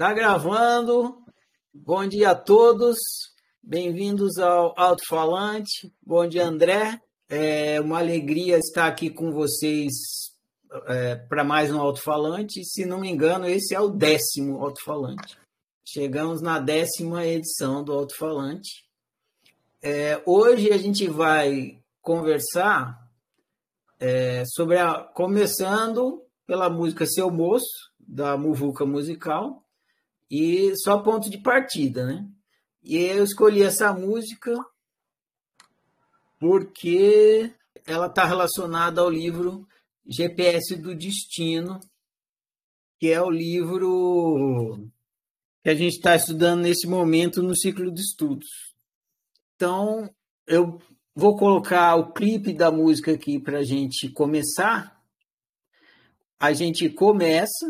Tá gravando. Bom dia a todos. Bem-vindos ao Alto Falante. Bom dia, André. É uma alegria estar aqui com vocês é, para mais um alto-falante. Se não me engano, esse é o décimo alto-falante. Chegamos na décima edição do alto-falante. É, hoje a gente vai conversar é, sobre a começando pela música Seu Moço da Muvuca Musical e só ponto de partida, né? E eu escolhi essa música porque ela está relacionada ao livro GPS do Destino, que é o livro que a gente está estudando nesse momento no ciclo de estudos. Então, eu vou colocar o clipe da música aqui para a gente começar. A gente começa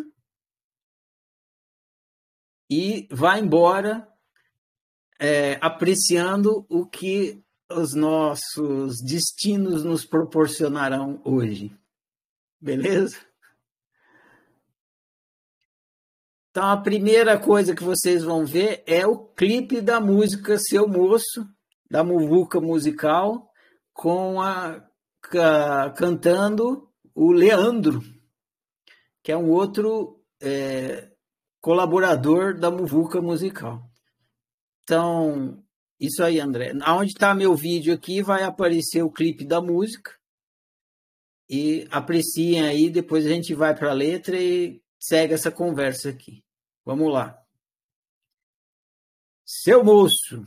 e vai embora é, apreciando o que os nossos destinos nos proporcionarão hoje. Beleza? Então, a primeira coisa que vocês vão ver é o clipe da música Seu Moço, da Muvuca Musical, com a, a cantando o Leandro, que é um outro é, colaborador da Muvuca Musical. Então, isso aí, André. Onde está meu vídeo aqui, vai aparecer o clipe da música. E apreciem aí, depois a gente vai para a letra e segue essa conversa aqui. Vamos lá. Seu moço,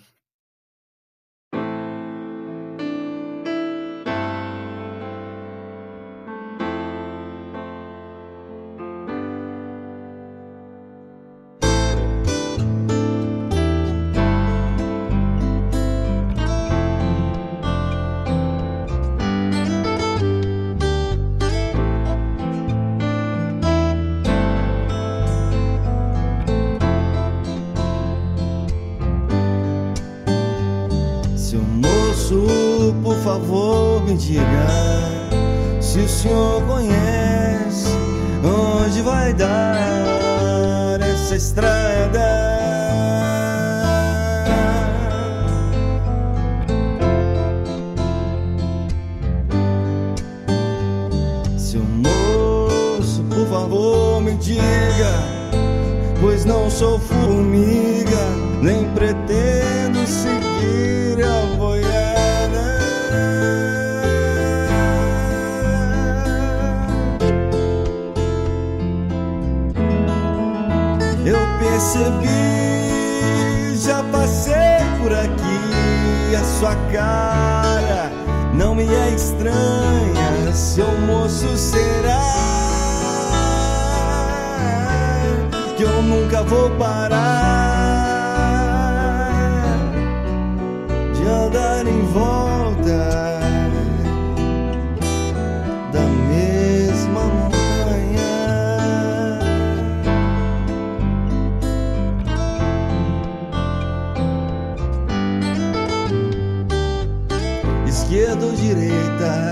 direita?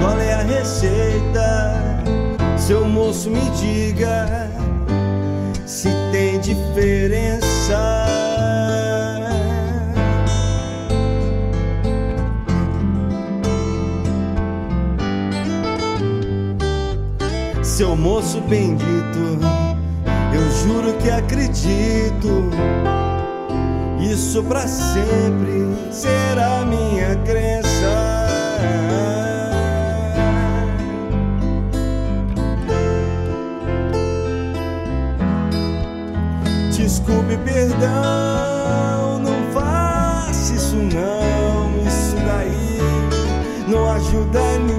Qual é a receita? Seu moço me diga se tem diferença. Seu moço bendito, eu juro que acredito. Isso para sempre será minha crença. Desculpe, perdão, não faça isso não, isso daí não ajuda ninguém.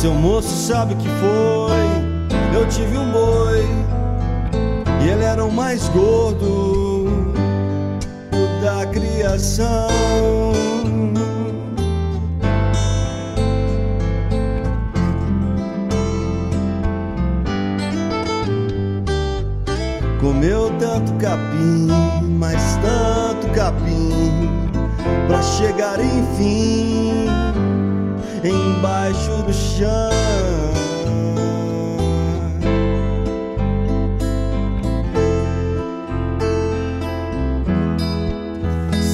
Seu moço sabe que foi. Eu tive um boi e ele era o mais gordo. coração. Comeu tanto capim, mas tanto capim, pra chegar enfim embaixo do chão.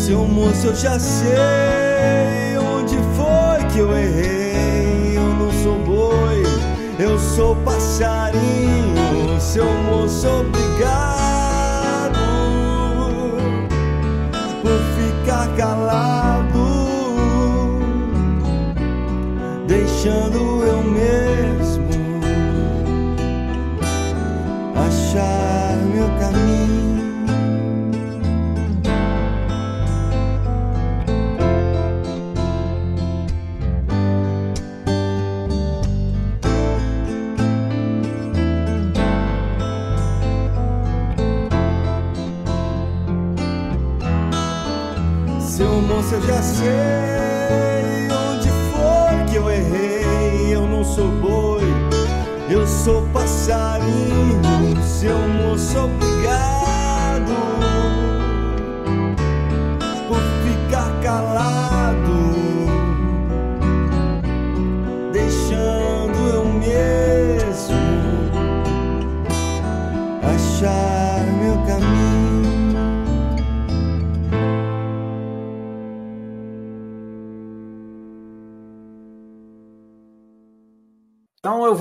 Seu moço, eu já sei onde foi que eu errei. Eu não sou boi, eu sou passarinho. Seu moço, obrigado por ficar calado, deixando eu mesmo achar meu caminho. eu já sei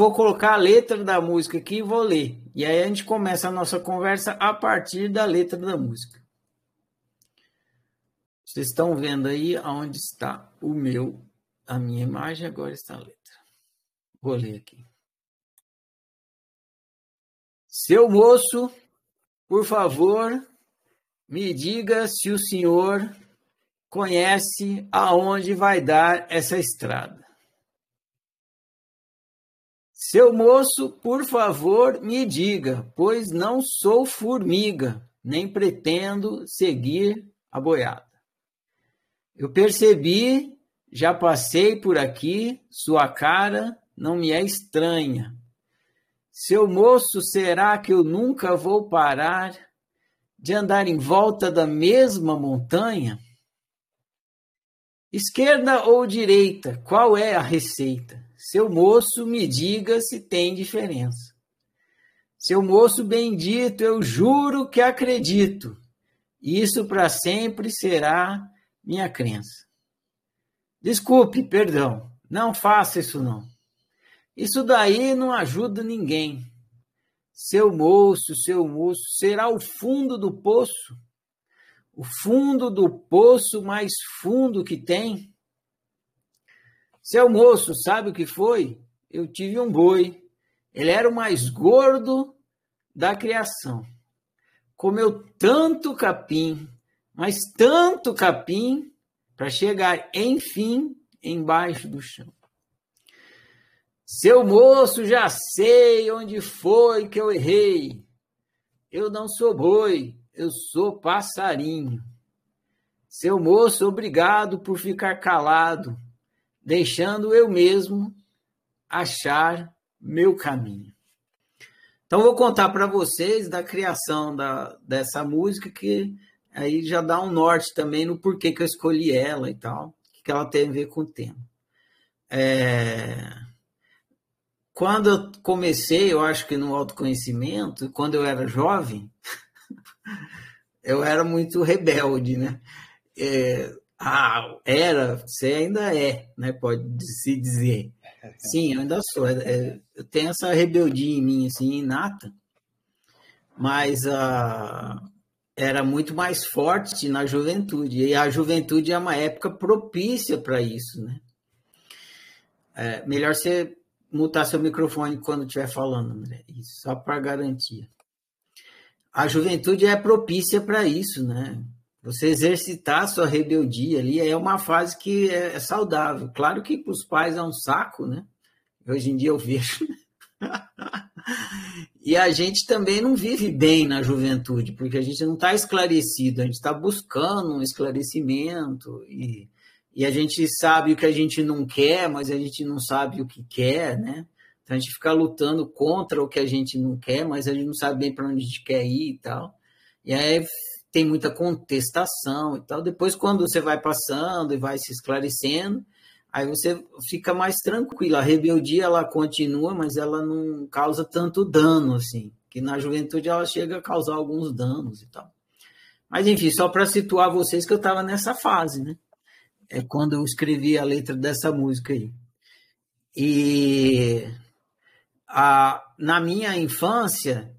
vou colocar a letra da música aqui e vou ler. E aí a gente começa a nossa conversa a partir da letra da música. Vocês estão vendo aí aonde está o meu, a minha imagem, agora está a letra. Vou ler aqui. Seu moço, por favor, me diga se o senhor conhece aonde vai dar essa estrada. Seu moço, por favor, me diga, pois não sou formiga, nem pretendo seguir a boiada. Eu percebi, já passei por aqui, sua cara não me é estranha. Seu moço, será que eu nunca vou parar de andar em volta da mesma montanha? Esquerda ou direita, qual é a receita? Seu moço, me diga se tem diferença. Seu moço bendito, eu juro que acredito. Isso para sempre será minha crença. Desculpe, perdão, não faça isso não. Isso daí não ajuda ninguém. Seu moço, seu moço, será o fundo do poço? O fundo do poço mais fundo que tem? Seu moço, sabe o que foi? Eu tive um boi. Ele era o mais gordo da criação. Comeu tanto capim, mas tanto capim, para chegar, enfim, embaixo do chão. Seu moço, já sei onde foi que eu errei. Eu não sou boi, eu sou passarinho. Seu moço, obrigado por ficar calado deixando eu mesmo achar meu caminho. Então, vou contar para vocês da criação da, dessa música, que aí já dá um norte também no porquê que eu escolhi ela e tal, que ela tem a ver com o tema. É... Quando eu comecei, eu acho que no autoconhecimento, quando eu era jovem, eu era muito rebelde, né? É, ah, era, você ainda é, né? Pode se dizer. Sim, eu ainda sou. É, é, eu tenho essa rebeldia em mim, assim, inata, mas ah, era muito mais forte na juventude. E a juventude é uma época propícia para isso, né? É, melhor você mutar seu microfone quando estiver falando, André. Isso, só para garantia. A juventude é propícia para isso, né? Você exercitar sua rebeldia ali é uma fase que é, é saudável. Claro que para os pais é um saco, né? Hoje em dia eu vejo. e a gente também não vive bem na juventude, porque a gente não está esclarecido, a gente está buscando um esclarecimento e, e a gente sabe o que a gente não quer, mas a gente não sabe o que quer, né? Então a gente fica lutando contra o que a gente não quer, mas a gente não sabe bem para onde a gente quer ir e tal. E aí tem muita contestação e tal. Depois, quando você vai passando e vai se esclarecendo, aí você fica mais tranquilo. A rebeldia ela continua, mas ela não causa tanto dano assim. Que na juventude ela chega a causar alguns danos e tal. Mas enfim, só para situar vocês que eu estava nessa fase, né? É quando eu escrevi a letra dessa música aí. E a, na minha infância,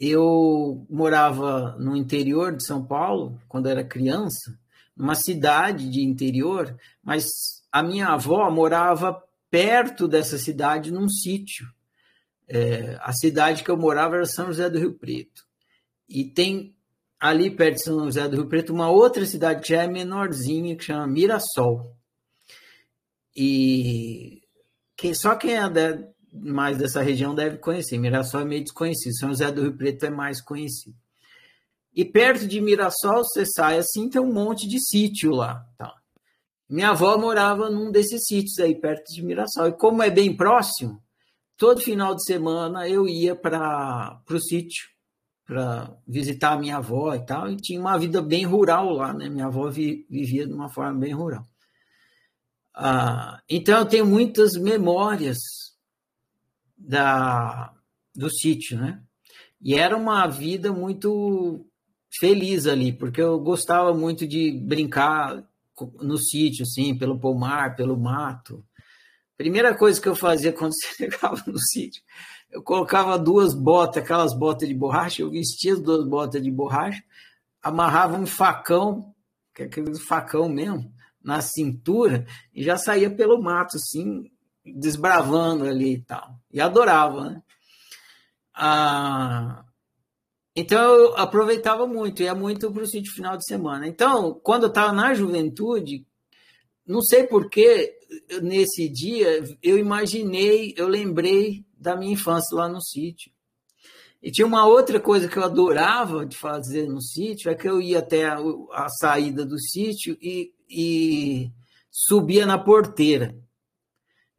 eu morava no interior de São Paulo, quando era criança, numa cidade de interior, mas a minha avó morava perto dessa cidade, num sítio. É, a cidade que eu morava era São José do Rio Preto. E tem ali perto de São José do Rio Preto uma outra cidade que já é menorzinha, que chama Mirassol. E só quem é mais dessa região deve conhecer. Mirassol é meio desconhecido, São José do Rio Preto é mais conhecido. E perto de Mirassol, você sai assim, tem um monte de sítio lá. Tá? Minha avó morava num desses sítios aí, perto de Mirassol. E como é bem próximo, todo final de semana eu ia para o sítio para visitar a minha avó e tal. E tinha uma vida bem rural lá, né? Minha avó vi, vivia de uma forma bem rural. Ah, então eu tenho muitas memórias da, do sítio, né? E era uma vida muito feliz ali, porque eu gostava muito de brincar no sítio, assim, pelo pomar, pelo mato. Primeira coisa que eu fazia quando chegava no sítio, eu colocava duas botas, aquelas botas de borracha, eu vestia as duas botas de borracha, amarrava um facão, que é aquele facão mesmo, na cintura, e já saía pelo mato, assim, desbravando ali e tal. E adorava, né? Ah, então eu aproveitava muito, ia muito para o sítio final de semana. Então, quando eu estava na juventude, não sei porquê, nesse dia eu imaginei, eu lembrei da minha infância lá no sítio. E tinha uma outra coisa que eu adorava de fazer no sítio, é que eu ia até a, a saída do sítio e, e subia na porteira.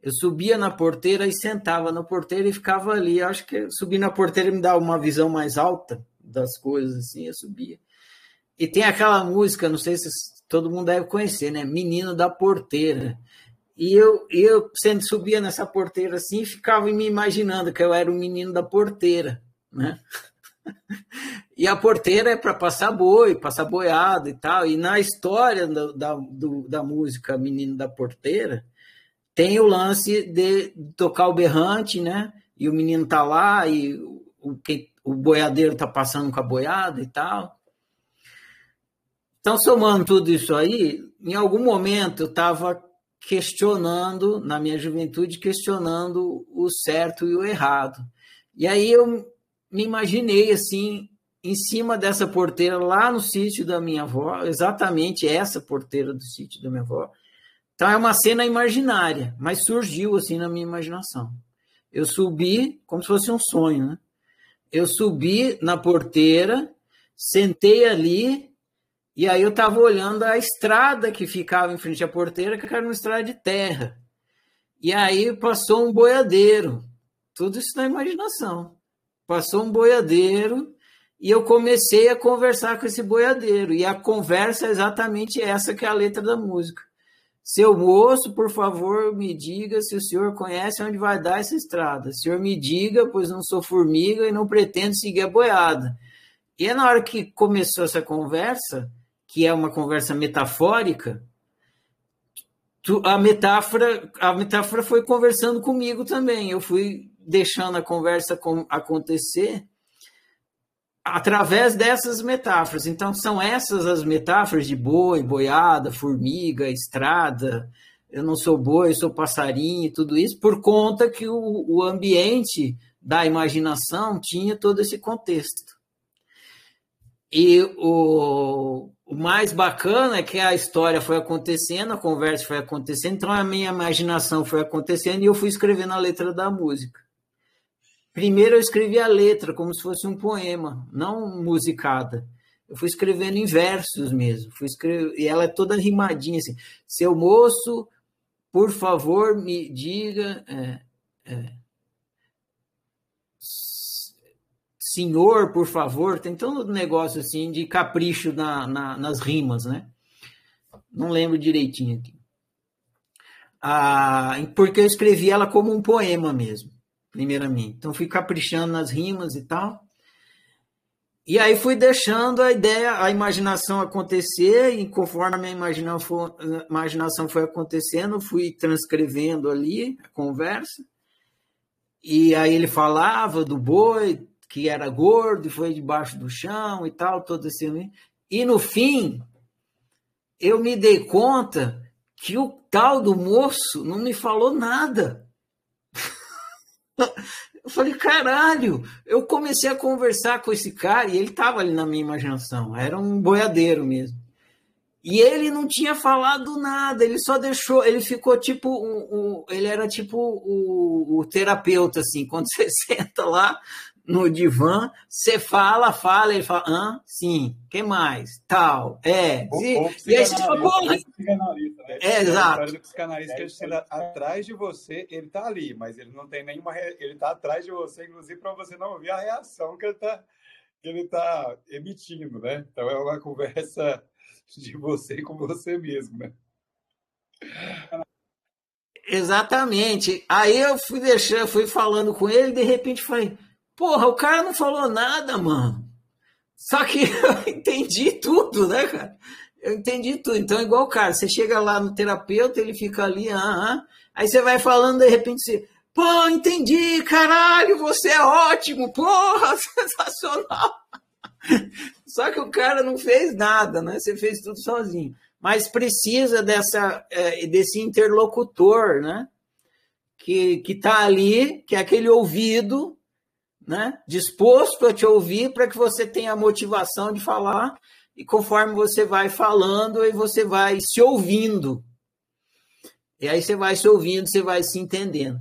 Eu subia na porteira e sentava na porteira e ficava ali. Acho que subir na porteira me dá uma visão mais alta das coisas, assim, eu subia. E tem aquela música, não sei se todo mundo deve conhecer, né? Menino da Porteira. E eu, eu sempre subia nessa porteira assim e ficava me imaginando que eu era o menino da porteira, né? E a porteira é para passar boi, passar boiado e tal. E na história da, da, do, da música Menino da Porteira, tem o lance de tocar o berrante, né? E o menino tá lá e o, o boiadeiro tá passando com a boiada e tal. Então, somando tudo isso aí, em algum momento eu estava questionando, na minha juventude, questionando o certo e o errado. E aí eu me imaginei assim, em cima dessa porteira lá no sítio da minha avó, exatamente essa porteira do sítio da minha avó, então é uma cena imaginária, mas surgiu assim na minha imaginação. Eu subi como se fosse um sonho, né? Eu subi na porteira, sentei ali e aí eu estava olhando a estrada que ficava em frente à porteira, que era uma estrada de terra. E aí passou um boiadeiro. Tudo isso na imaginação. Passou um boiadeiro e eu comecei a conversar com esse boiadeiro. E a conversa é exatamente essa que é a letra da música. Seu moço, por favor, me diga se o senhor conhece onde vai dar essa estrada. O senhor me diga, pois não sou formiga e não pretendo seguir a boiada. E é na hora que começou essa conversa, que é uma conversa metafórica, a metáfora, a metáfora foi conversando comigo também. Eu fui deixando a conversa acontecer através dessas metáforas. Então, são essas as metáforas de boi, boiada, formiga, estrada, eu não sou boi, sou passarinho, tudo isso, por conta que o, o ambiente da imaginação tinha todo esse contexto. E o, o mais bacana é que a história foi acontecendo, a conversa foi acontecendo, então a minha imaginação foi acontecendo e eu fui escrevendo a letra da música. Primeiro eu escrevi a letra como se fosse um poema, não musicada. Eu fui escrevendo em versos mesmo. Fui escrever, e ela é toda rimadinha assim. Seu moço, por favor, me diga. É, é, senhor, por favor, tem todo um negócio assim de capricho na, na, nas rimas, né? Não lembro direitinho aqui. Ah, porque eu escrevi ela como um poema mesmo, primeiramente. Então fui caprichando nas rimas e tal. E aí fui deixando a ideia, a imaginação acontecer, e conforme a minha imaginação foi acontecendo, fui transcrevendo ali a conversa. E aí ele falava do boi, que era gordo e foi debaixo do chão e tal, todo esse. E no fim, eu me dei conta que o tal do moço não me falou nada. Eu falei, caralho, eu comecei a conversar com esse cara e ele estava ali na minha imaginação, era um boiadeiro mesmo. E ele não tinha falado nada, ele só deixou, ele ficou tipo, um, um, ele era tipo o, o, terapeuta, assim, quando você senta lá no divã, você fala, fala, ele fala, hã? Sim, que mais? Tal, é. Ou, e, ou e aí você fala, pô, né? É, exato. O psicanalista que ele atrás de você, ele tá ali, mas ele não tem nenhuma. Ele tá atrás de você, inclusive, para você não ouvir a reação que ele tá, que ele tá emitindo, né? Então é uma conversa de você com você mesmo, né? Exatamente. Aí eu fui deixando, fui falando com ele, de repente falei, porra, o cara não falou nada, mano. Só que eu entendi tudo, né, cara? Eu entendi tudo. Então, é igual o cara, você chega lá no terapeuta, ele fica ali, ah, ah, aí você vai falando, de repente você, pô, entendi, caralho, você é ótimo, porra, sensacional. Só que o cara não fez nada, né? Você fez tudo sozinho. Mas precisa dessa, é, desse interlocutor, né? Que, que tá ali, que é aquele ouvido, né? Disposto a te ouvir para que você tenha a motivação de falar e conforme você vai falando, aí você vai se ouvindo. E aí você vai se ouvindo, você vai se entendendo.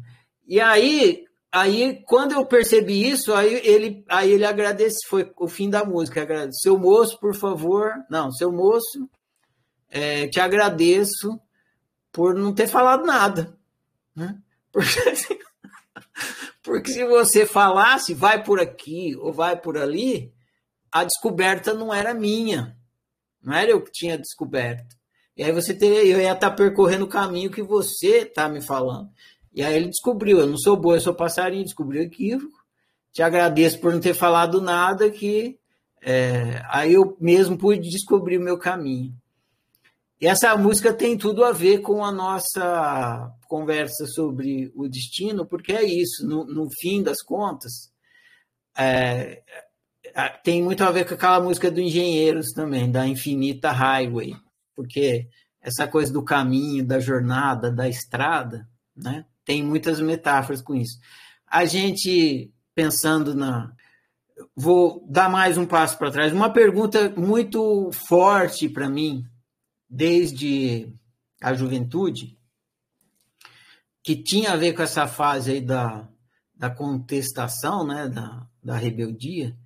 E aí, aí quando eu percebi isso, aí ele, aí ele agradece, foi o fim da música, agradece. Seu moço, por favor, não, seu moço, é, te agradeço por não ter falado nada, né? Porque, porque se você falasse, vai por aqui ou vai por ali, a descoberta não era minha. Não era eu que tinha descoberto. E aí você teria, eu ia estar percorrendo o caminho que você está me falando. E aí ele descobriu, eu não sou boi, eu sou passarinho, descobriu o equívoco. Te agradeço por não ter falado nada que é, aí eu mesmo pude descobrir o meu caminho. E essa música tem tudo a ver com a nossa conversa sobre o destino, porque é isso, no, no fim das contas, é, tem muito a ver com aquela música do Engenheiros também, da Infinita Highway, porque essa coisa do caminho, da jornada, da estrada, né? Tem muitas metáforas com isso. A gente pensando na vou dar mais um passo para trás. Uma pergunta muito forte para mim desde a juventude, que tinha a ver com essa fase aí da, da contestação, né, da, da rebeldia,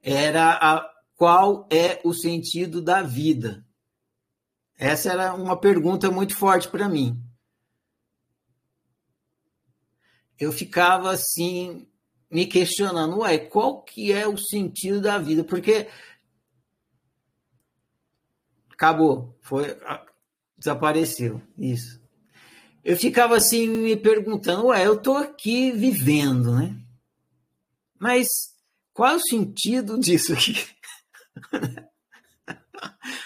era a, qual é o sentido da vida? Essa era uma pergunta muito forte para mim. Eu ficava assim me questionando, ué, qual que é o sentido da vida? Porque acabou, foi desapareceu isso. Eu ficava assim me perguntando, ué, eu estou aqui vivendo, né? Mas qual é o sentido disso aqui?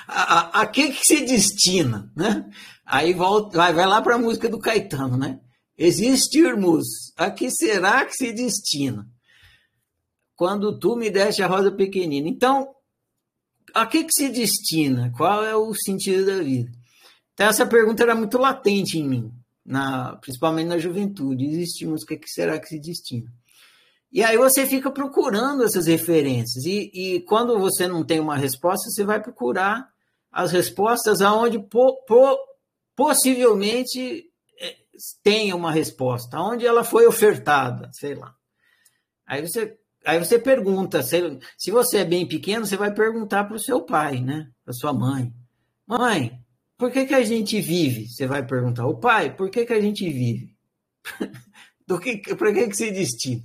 a, a, a, que, que se destina? Né? Aí volta, vai, vai lá para a música do Caetano, né? Existirmos, a que será que se destina? Quando tu me deste a rosa pequenina. Então, a que, que se destina? Qual é o sentido da vida? Então, essa pergunta era muito latente em mim, na, principalmente na juventude. Existimos, o que, que será que se destina? E aí você fica procurando essas referências. E, e quando você não tem uma resposta, você vai procurar as respostas aonde po, po, possivelmente é, tenha uma resposta, aonde ela foi ofertada, sei lá. Aí você, aí você pergunta, se, se você é bem pequeno, você vai perguntar para o seu pai, né? Para sua mãe. Mãe, por que, que a gente vive? Você vai perguntar. O pai, por que, que a gente vive? Que, por que, que se destina?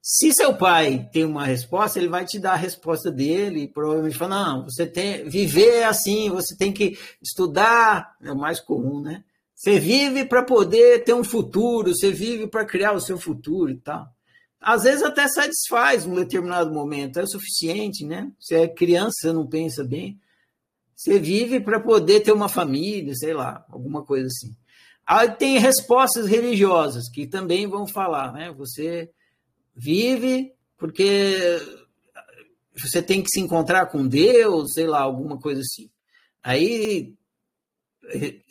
Se seu pai tem uma resposta, ele vai te dar a resposta dele, e provavelmente fala, não, você tem, viver é assim, você tem que estudar, é o mais comum, né? Você vive para poder ter um futuro, você vive para criar o seu futuro e tal. Às vezes até satisfaz um determinado momento, é o suficiente, né? Você é criança, você não pensa bem. Você vive para poder ter uma família, sei lá, alguma coisa assim. Aí tem respostas religiosas que também vão falar, né? Você vive porque você tem que se encontrar com Deus, sei lá, alguma coisa assim. Aí,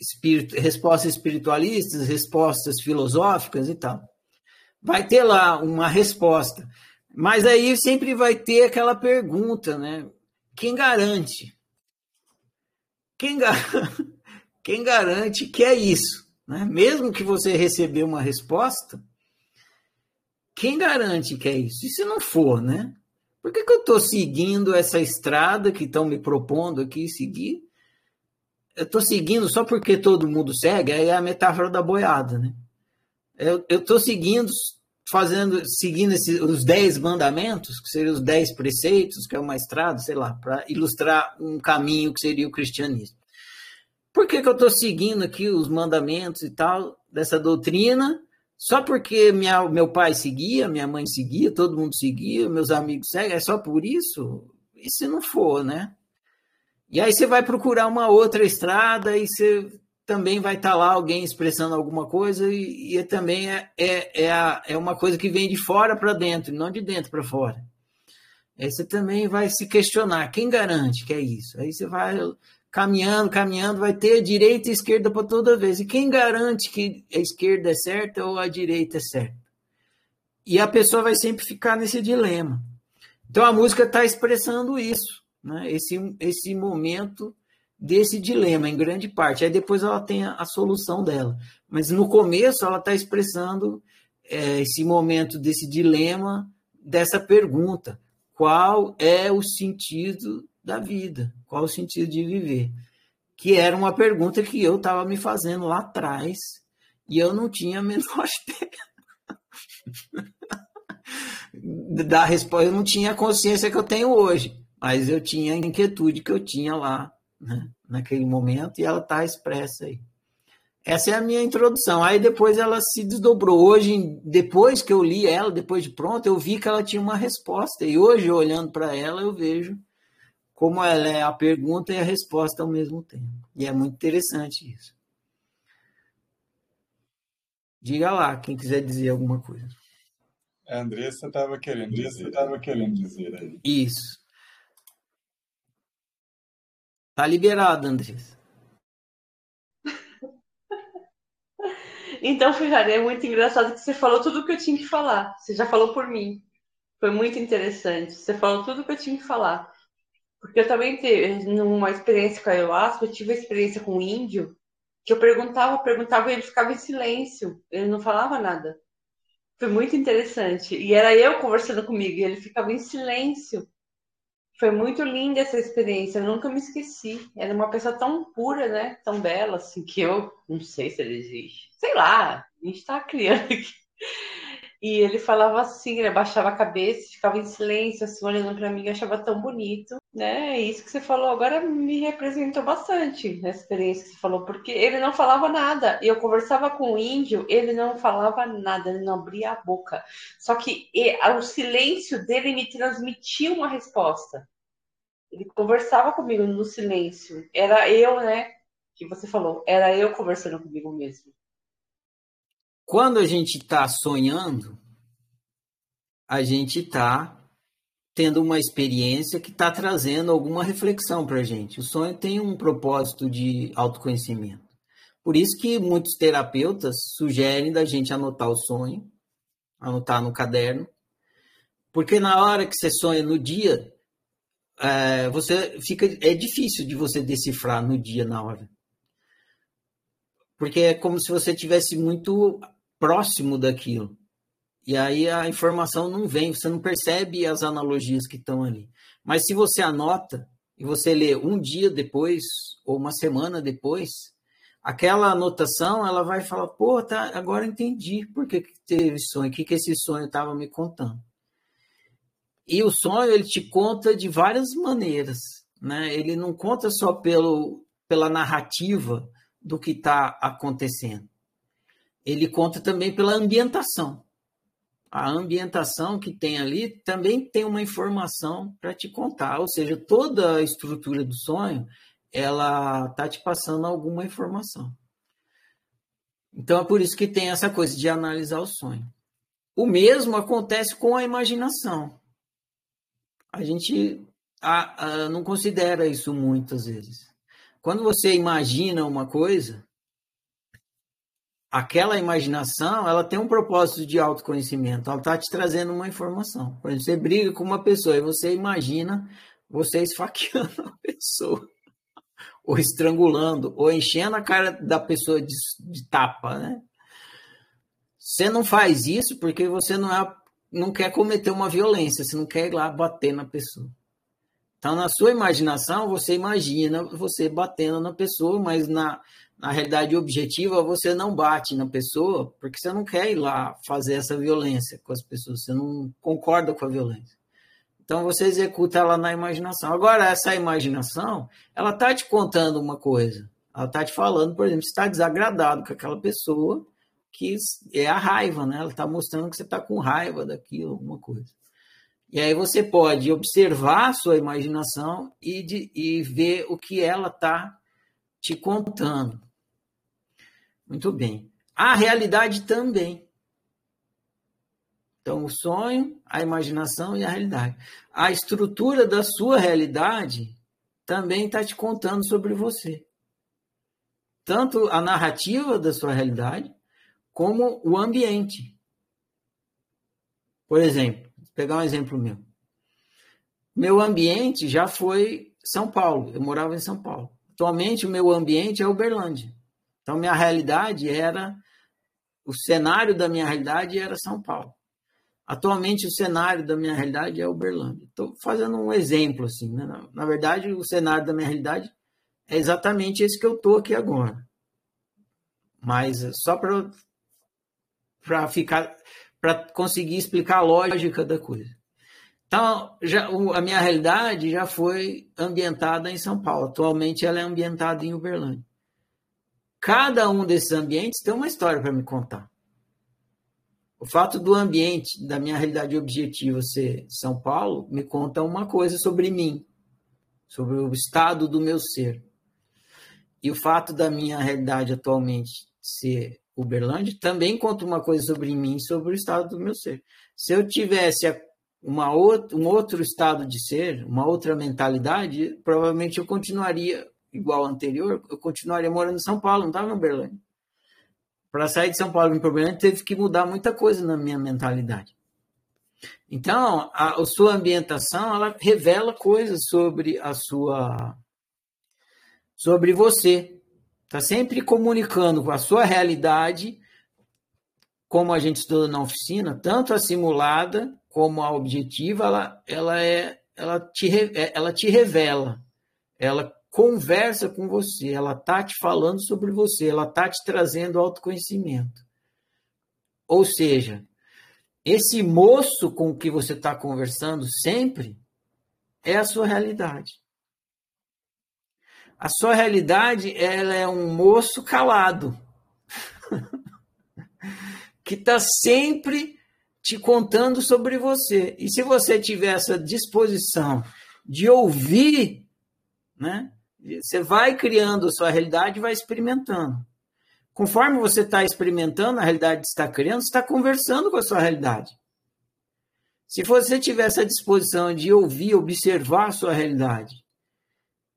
espírito, respostas espiritualistas, respostas filosóficas e tal. Vai ter lá uma resposta. Mas aí sempre vai ter aquela pergunta, né? Quem garante? Quem, gar... Quem garante que é isso? Né? Mesmo que você recebeu uma resposta, quem garante que é isso? E se não for, né? Por que, que eu estou seguindo essa estrada que estão me propondo aqui seguir? Eu estou seguindo só porque todo mundo segue, aí é a metáfora da boiada, né? Eu estou seguindo, fazendo, seguindo esses, os dez mandamentos, que seriam os dez preceitos, que é uma estrada, sei lá, para ilustrar um caminho que seria o cristianismo. Por que, que eu estou seguindo aqui os mandamentos e tal dessa doutrina? Só porque minha, meu pai seguia, minha mãe seguia, todo mundo seguia, meus amigos seguem, é só por isso? E se não for, né? E aí você vai procurar uma outra estrada e você também vai estar tá lá alguém expressando alguma coisa e, e também é, é, é, a, é uma coisa que vem de fora para dentro, não de dentro para fora. Aí você também vai se questionar, quem garante que é isso? Aí você vai caminhando, caminhando, vai ter direita e esquerda para toda vez. E quem garante que a esquerda é certa ou a direita é certa? E a pessoa vai sempre ficar nesse dilema. Então a música está expressando isso, né? esse, esse momento desse dilema, em grande parte. Aí depois ela tem a, a solução dela. Mas no começo ela está expressando é, esse momento desse dilema, dessa pergunta: qual é o sentido da vida? Qual o sentido de viver? Que era uma pergunta que eu estava me fazendo lá atrás e eu não tinha a menor ideia da resposta. Eu não tinha a consciência que eu tenho hoje, mas eu tinha a inquietude que eu tinha lá, né, naquele momento, e ela está expressa aí. Essa é a minha introdução. Aí depois ela se desdobrou. Hoje, depois que eu li ela, depois de pronto, eu vi que ela tinha uma resposta. E hoje, olhando para ela, eu vejo como ela é a pergunta e a resposta ao mesmo tempo. E é muito interessante isso. Diga lá, quem quiser dizer alguma coisa. A Andressa estava querendo, Andressa estava querendo dizer aí. Isso. Tá liberado, Andressa. Então, Ferrari, é muito engraçado que você falou tudo o que eu tinha que falar. Você já falou por mim. Foi muito interessante. Você falou tudo o que eu tinha que falar. Porque eu também, numa experiência com a ayahuasca, eu tive a experiência com o índio, que eu perguntava, perguntava e ele ficava em silêncio, ele não falava nada. Foi muito interessante. E era eu conversando comigo, e ele ficava em silêncio. Foi muito linda essa experiência, eu nunca me esqueci. Era uma pessoa tão pura, né? Tão bela, assim, que eu não sei se ele existe. Sei lá, a gente tá criando aqui. E ele falava assim, ele abaixava a cabeça, ficava em silêncio, assim, olhando para mim, eu achava tão bonito, né? E isso que você falou agora me representou bastante, a experiência que você falou, porque ele não falava nada. Eu conversava com o índio, ele não falava nada, ele não abria a boca. Só que o silêncio dele me transmitia uma resposta. Ele conversava comigo no silêncio. Era eu, né? Que você falou, era eu conversando comigo mesmo. Quando a gente está sonhando, a gente está tendo uma experiência que está trazendo alguma reflexão para a gente. O sonho tem um propósito de autoconhecimento. Por isso que muitos terapeutas sugerem da gente anotar o sonho, anotar no caderno, porque na hora que você sonha no dia, é, você fica é difícil de você decifrar no dia na hora, porque é como se você tivesse muito próximo daquilo. E aí a informação não vem, você não percebe as analogias que estão ali. Mas se você anota e você lê um dia depois ou uma semana depois, aquela anotação ela vai falar, pô, tá, agora entendi por que, que teve sonho, o que, que esse sonho estava me contando. E o sonho ele te conta de várias maneiras, né? Ele não conta só pelo, pela narrativa do que está acontecendo. Ele conta também pela ambientação a ambientação que tem ali também tem uma informação para te contar, ou seja, toda a estrutura do sonho ela tá te passando alguma informação. Então é por isso que tem essa coisa de analisar o sonho. O mesmo acontece com a imaginação. A gente a, a, não considera isso muitas vezes. Quando você imagina uma coisa, aquela imaginação, ela tem um propósito de autoconhecimento, ela está te trazendo uma informação. Por exemplo, você briga com uma pessoa e você imagina você esfaqueando a pessoa, ou estrangulando, ou enchendo a cara da pessoa de, de tapa, né? Você não faz isso porque você não, é, não quer cometer uma violência, você não quer ir lá bater na pessoa. Então, na sua imaginação, você imagina você batendo na pessoa, mas na, na realidade objetiva, você não bate na pessoa porque você não quer ir lá fazer essa violência com as pessoas, você não concorda com a violência. Então você executa ela na imaginação. Agora, essa imaginação, ela está te contando uma coisa. Ela está te falando, por exemplo, você está desagradado com aquela pessoa, que é a raiva, né? Ela está mostrando que você está com raiva daquilo, alguma coisa. E aí você pode observar a sua imaginação e, de, e ver o que ela está te contando. Muito bem. A realidade também. Então, o sonho, a imaginação e a realidade. A estrutura da sua realidade também está te contando sobre você. Tanto a narrativa da sua realidade, como o ambiente. Por exemplo, pegar um exemplo meu. Meu ambiente já foi São Paulo. Eu morava em São Paulo. Atualmente, o meu ambiente é Uberlândia. Então, minha realidade era. O cenário da minha realidade era São Paulo. Atualmente, o cenário da minha realidade é Uberlândia. Estou fazendo um exemplo, assim. Né? Na, verdade, o cenário da minha realidade é exatamente esse que eu estou aqui agora. Mas só para ficar. Para conseguir explicar a lógica da coisa. Então, já, a minha realidade já foi ambientada em São Paulo. Atualmente, ela é ambientada em Uberlândia. Cada um desses ambientes tem uma história para me contar. O fato do ambiente, da minha realidade objetiva ser São Paulo, me conta uma coisa sobre mim, sobre o estado do meu ser. E o fato da minha realidade atualmente ser Uberlândia também conta uma coisa sobre mim, sobre o estado do meu ser. Se eu tivesse uma outra, um outro estado de ser, uma outra mentalidade, provavelmente eu continuaria igual ao anterior, eu continuaria morando em São Paulo, não estava em Uberlândia. Para sair de São Paulo para Uberlândia, teve que mudar muita coisa na minha mentalidade. Então, a, a sua ambientação, ela revela coisas sobre a sua sobre você. Está sempre comunicando com a sua realidade, como a gente estuda na oficina, tanto a simulada como a objetiva, ela, ela, é, ela, te, é, ela te revela, ela conversa com você, ela tá te falando sobre você, ela tá te trazendo autoconhecimento. Ou seja, esse moço com que você está conversando sempre é a sua realidade. A sua realidade ela é um moço calado que está sempre te contando sobre você. E se você tiver essa disposição de ouvir, né, você vai criando a sua realidade e vai experimentando. Conforme você está experimentando, a realidade está criando, está conversando com a sua realidade. Se você tiver essa disposição de ouvir, observar a sua realidade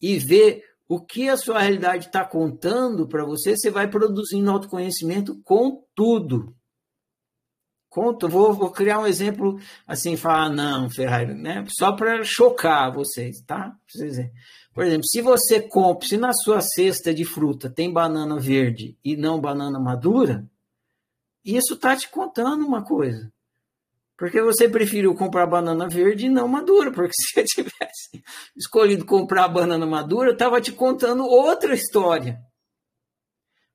e ver o que a sua realidade está contando para você, você vai produzindo autoconhecimento com tudo. Conto, vou, vou criar um exemplo assim, falar, não, Ferrari, né? Só para chocar vocês, tá? Por exemplo, se você compra, se na sua cesta de fruta tem banana verde e não banana madura, isso está te contando uma coisa. Porque você preferiu comprar banana verde e não madura, porque se eu tivesse escolhido comprar banana madura, estava te contando outra história.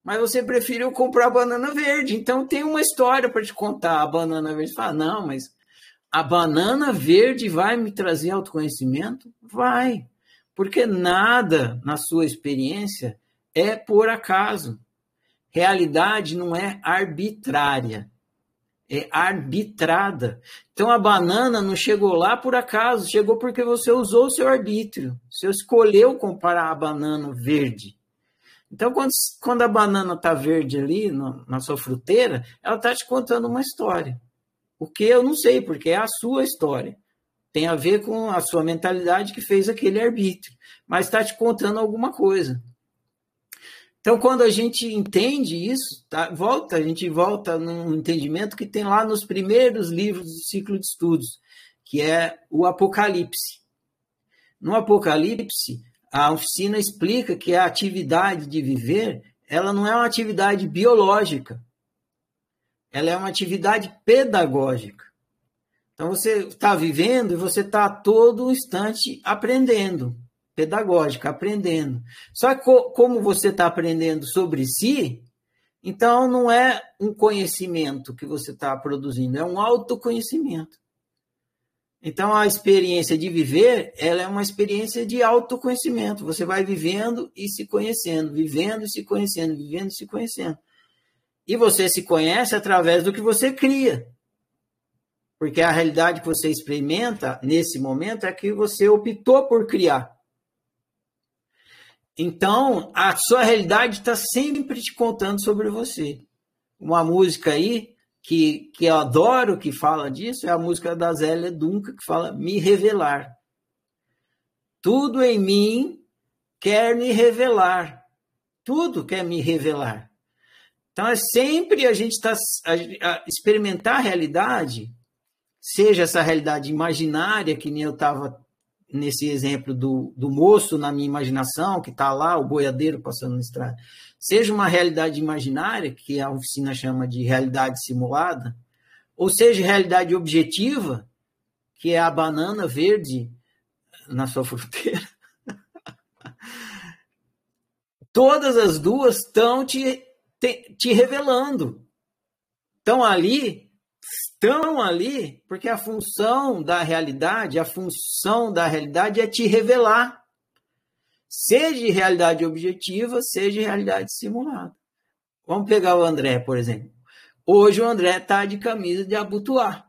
Mas você preferiu comprar banana verde, então tem uma história para te contar. A banana verde fala: não, mas a banana verde vai me trazer autoconhecimento? Vai, porque nada na sua experiência é por acaso. Realidade não é arbitrária é arbitrada. Então a banana não chegou lá por acaso, chegou porque você usou o seu arbítrio. Você escolheu comparar a banana verde. Então, quando, quando a banana está verde ali no, na sua fruteira, ela está te contando uma história. O que eu não sei, porque é a sua história. Tem a ver com a sua mentalidade que fez aquele arbítrio. Mas está te contando alguma coisa. Então, quando a gente entende isso, tá? volta, a gente volta num entendimento que tem lá nos primeiros livros do ciclo de estudos, que é o Apocalipse. No Apocalipse, a oficina explica que a atividade de viver, ela não é uma atividade biológica, ela é uma atividade pedagógica. Então, você está vivendo e você está todo instante aprendendo pedagógica, aprendendo. Só que como você está aprendendo sobre si, então não é um conhecimento que você está produzindo, é um autoconhecimento. Então a experiência de viver, ela é uma experiência de autoconhecimento. Você vai vivendo e se conhecendo, vivendo e se conhecendo, vivendo e se conhecendo. E você se conhece através do que você cria. Porque a realidade que você experimenta nesse momento é que você optou por criar. Então, a sua realidade está sempre te contando sobre você. Uma música aí que, que eu adoro que fala disso é a música da Zélia Duncan, que fala Me Revelar. Tudo em mim quer me revelar. Tudo quer me revelar. Então, é sempre a gente está experimentar a realidade, seja essa realidade imaginária, que nem eu estava nesse exemplo do, do moço na minha imaginação, que está lá, o boiadeiro passando na estrada, seja uma realidade imaginária, que a oficina chama de realidade simulada, ou seja, realidade objetiva, que é a banana verde na sua fruteira. Todas as duas estão te, te, te revelando. Estão ali estão ali porque a função da realidade, a função da realidade é te revelar. Seja realidade objetiva, seja realidade simulada. Vamos pegar o André, por exemplo. Hoje o André está de camisa de abutuar.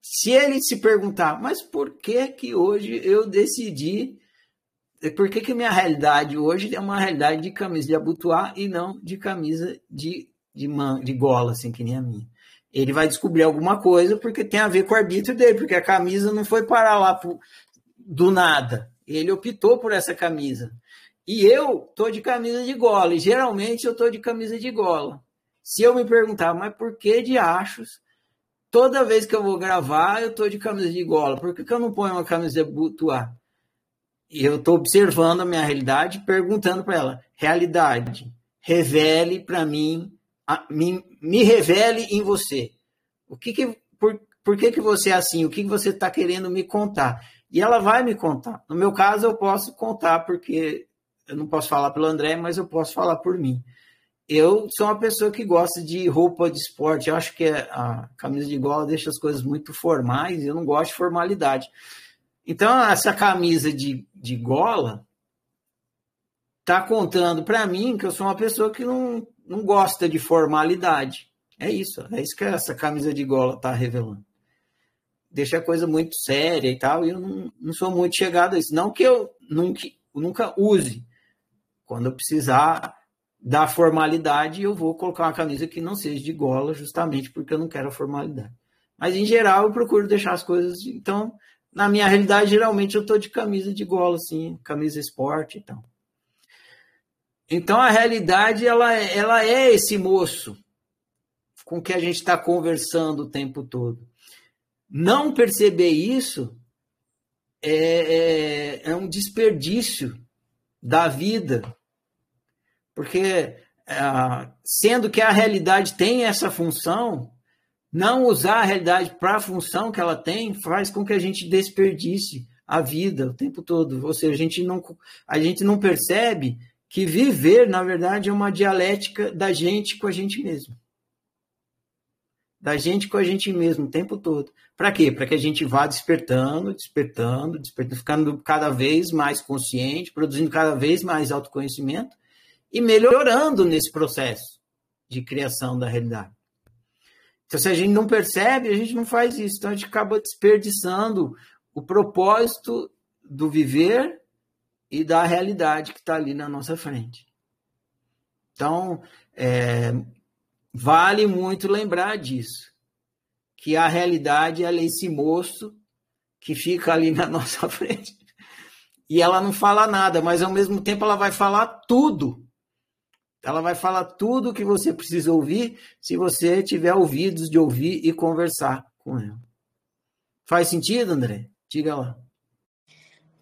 Se ele se perguntar, mas por que que hoje eu decidi, por que que minha realidade hoje é uma realidade de camisa de abutuar e não de camisa de, de, man, de gola, assim, que nem a minha? Ele vai descobrir alguma coisa porque tem a ver com o arbítrio dele, porque a camisa não foi parar lá por, do nada. Ele optou por essa camisa. E eu tô de camisa de gola, e geralmente eu tô de camisa de gola. Se eu me perguntar, mas por que de achos? Toda vez que eu vou gravar, eu tô de camisa de gola. Por que, que eu não ponho uma camisa butuá? E eu tô observando a minha realidade, perguntando para ela: realidade, revele para mim me, me revele em você. O que, que por, por que, que você é assim? O que, que você está querendo me contar? E ela vai me contar. No meu caso, eu posso contar, porque eu não posso falar pelo André, mas eu posso falar por mim. Eu sou uma pessoa que gosta de roupa de esporte. Eu acho que a camisa de gola deixa as coisas muito formais. Eu não gosto de formalidade. Então, essa camisa de, de gola está contando para mim que eu sou uma pessoa que não não gosta de formalidade. É isso, é isso que essa camisa de gola está revelando. Deixa a coisa muito séria e tal, e eu não, não sou muito chegado a isso. Não que eu nunca, nunca use. Quando eu precisar da formalidade, eu vou colocar uma camisa que não seja de gola, justamente porque eu não quero a formalidade. Mas, em geral, eu procuro deixar as coisas. Então, na minha realidade, geralmente eu estou de camisa de gola, assim, camisa esporte e tal. Então a realidade ela, ela é esse moço com que a gente está conversando o tempo todo. Não perceber isso é, é, é um desperdício da vida, porque é, sendo que a realidade tem essa função, não usar a realidade para a função que ela tem faz com que a gente desperdice a vida o tempo todo. Ou seja, a gente não, a gente não percebe que viver, na verdade, é uma dialética da gente com a gente mesmo. Da gente com a gente mesmo o tempo todo. Para quê? Para que a gente vá despertando, despertando, despertando, ficando cada vez mais consciente, produzindo cada vez mais autoconhecimento e melhorando nesse processo de criação da realidade. Então, se a gente não percebe, a gente não faz isso. Então, a gente acaba desperdiçando o propósito do viver e da realidade que está ali na nossa frente. Então, é, vale muito lembrar disso. Que a realidade é esse moço que fica ali na nossa frente. E ela não fala nada, mas ao mesmo tempo ela vai falar tudo ela vai falar tudo o que você precisa ouvir se você tiver ouvidos de ouvir e conversar com ela. Faz sentido, André? Diga lá.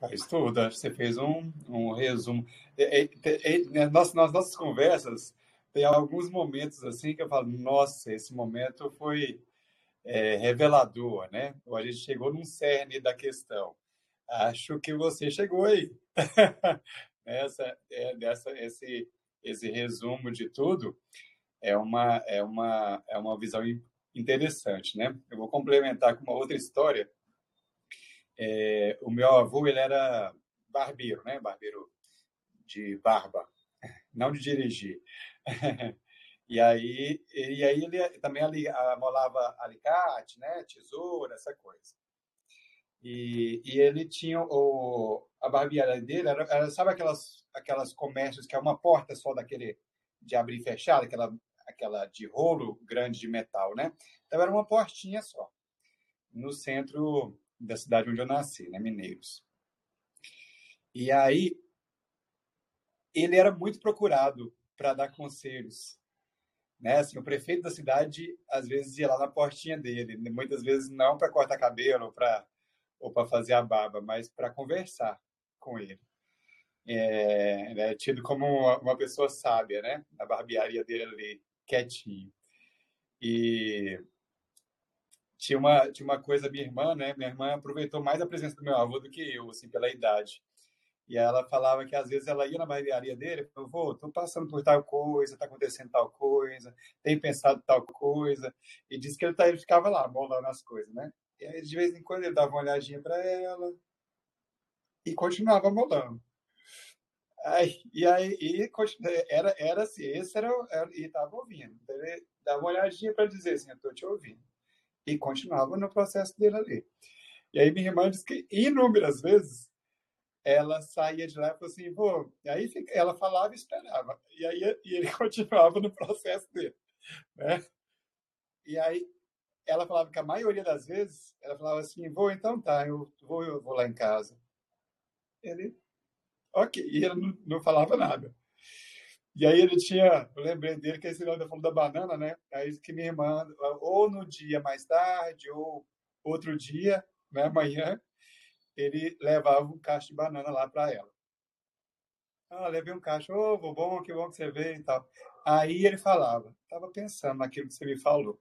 Faz tudo. Você fez um, um resumo. É, é, é, né, nas, nas nossas conversas, tem alguns momentos assim que eu falo, nossa, esse momento foi é, revelador, né? A gente chegou num cerne da questão. Acho que você chegou aí. Essa, é, esse, esse resumo de tudo é uma, é uma, é uma visão interessante, né? Eu vou complementar com uma outra história. É, o meu avô, ele era barbeiro, né? Barbeiro de barba, não de dirigir. e aí, e aí ele também ali, amolava alicate, né? Tesoura, essa coisa. E, e ele tinha o, a barbearia dele, era, era, sabe aquelas, aquelas comércios que é uma porta só daquele de abrir e fechar, aquela, aquela de rolo grande de metal, né? Então era uma portinha só, no centro da cidade onde eu nasci, né? Mineiros. E aí ele era muito procurado para dar conselhos. Né? Assim, o prefeito da cidade às vezes ia lá na portinha dele, muitas vezes não para cortar cabelo, para ou para fazer a barba, mas para conversar com ele. É, ele é tido como uma, uma, pessoa sábia, né? Na barbearia dele ali, quietinho. E tinha uma, tinha uma coisa, minha irmã, né? Minha irmã aproveitou mais a presença do meu avô do que eu, assim, pela idade. E ela falava que às vezes ela ia na barbearia dele e falou, tô passando por tal coisa, tá acontecendo tal coisa, tem pensado tal coisa. E disse que ele, tá, ele ficava lá, bolando as coisas, né? E aí, de vez em quando, ele dava uma olhadinha para ela e continuava molando. Aí, e aí, e era, era assim, esse era, era e estava ouvindo. Então, ele dava uma olhadinha para dizer assim, eu estou te ouvindo. E continuava no processo dele ali. E aí minha irmã disse que inúmeras vezes ela saía de lá e falou assim, pô, e aí ela falava e esperava. E aí e ele continuava no processo dele, né? E aí ela falava que a maioria das vezes, ela falava assim, vou, então tá, eu vou, eu vou lá em casa. Ele, ok, e ele não, não falava nada. E aí ele tinha, eu lembrei dele que esse nome falou da banana, né? Aí que minha irmã, ou no dia mais tarde, ou outro dia, né, amanhã, ele levava um cacho de banana lá para ela. Ah, levei um cacho, ô, oh, bom, que bom que você veio e tal. Aí ele falava, estava pensando naquilo que você me falou.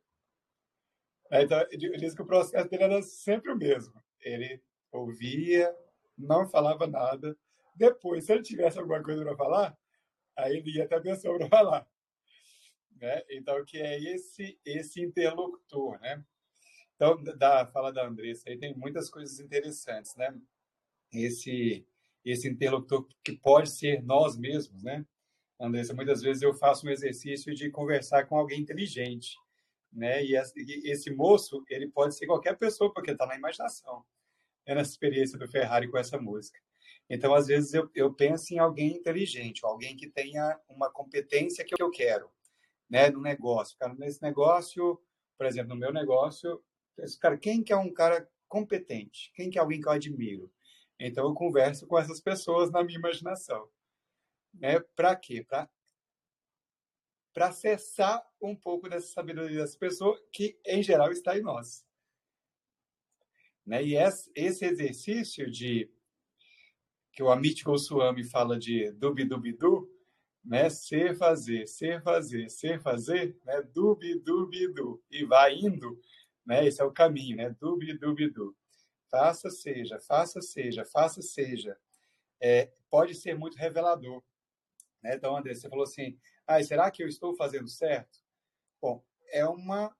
Então, ele disse que o processo dele era sempre o mesmo. Ele ouvia, não falava nada. Depois, se ele tivesse alguma coisa para falar, aí ele ia até a pessoa para falar. Né? Então, que é esse esse interlocutor, né? Então, da fala da Andressa, aí tem muitas coisas interessantes, né? Esse esse interlocutor que pode ser nós mesmos, né? Andressa, muitas vezes eu faço um exercício de conversar com alguém inteligente né? E esse moço, ele pode ser qualquer pessoa, porque está na imaginação. É nessa experiência do Ferrari com essa música. Então, às vezes, eu, eu penso em alguém inteligente, alguém que tenha uma competência que eu quero, né? No negócio. Cara, nesse negócio, por exemplo, no meu negócio, cara, quem que é um cara competente? Quem que é alguém que eu admiro? Então, eu converso com essas pessoas na minha imaginação. Né? Para quê? Para para acessar um pouco dessa sabedoria das pessoas, que em geral está em nós. Né? E esse exercício de que o Amit Goswami fala de dubi-dubi-du, né? Ser, fazer, ser, fazer, ser, fazer, né? Dubi, dubi, du. E vai indo, né? Esse é o caminho, né? Dubi, dubi, du. Faça, seja, faça, seja, faça, seja. É, pode ser muito revelador. Né? Então, André, você falou assim, ah, será que eu estou fazendo certo? Bom, é uma...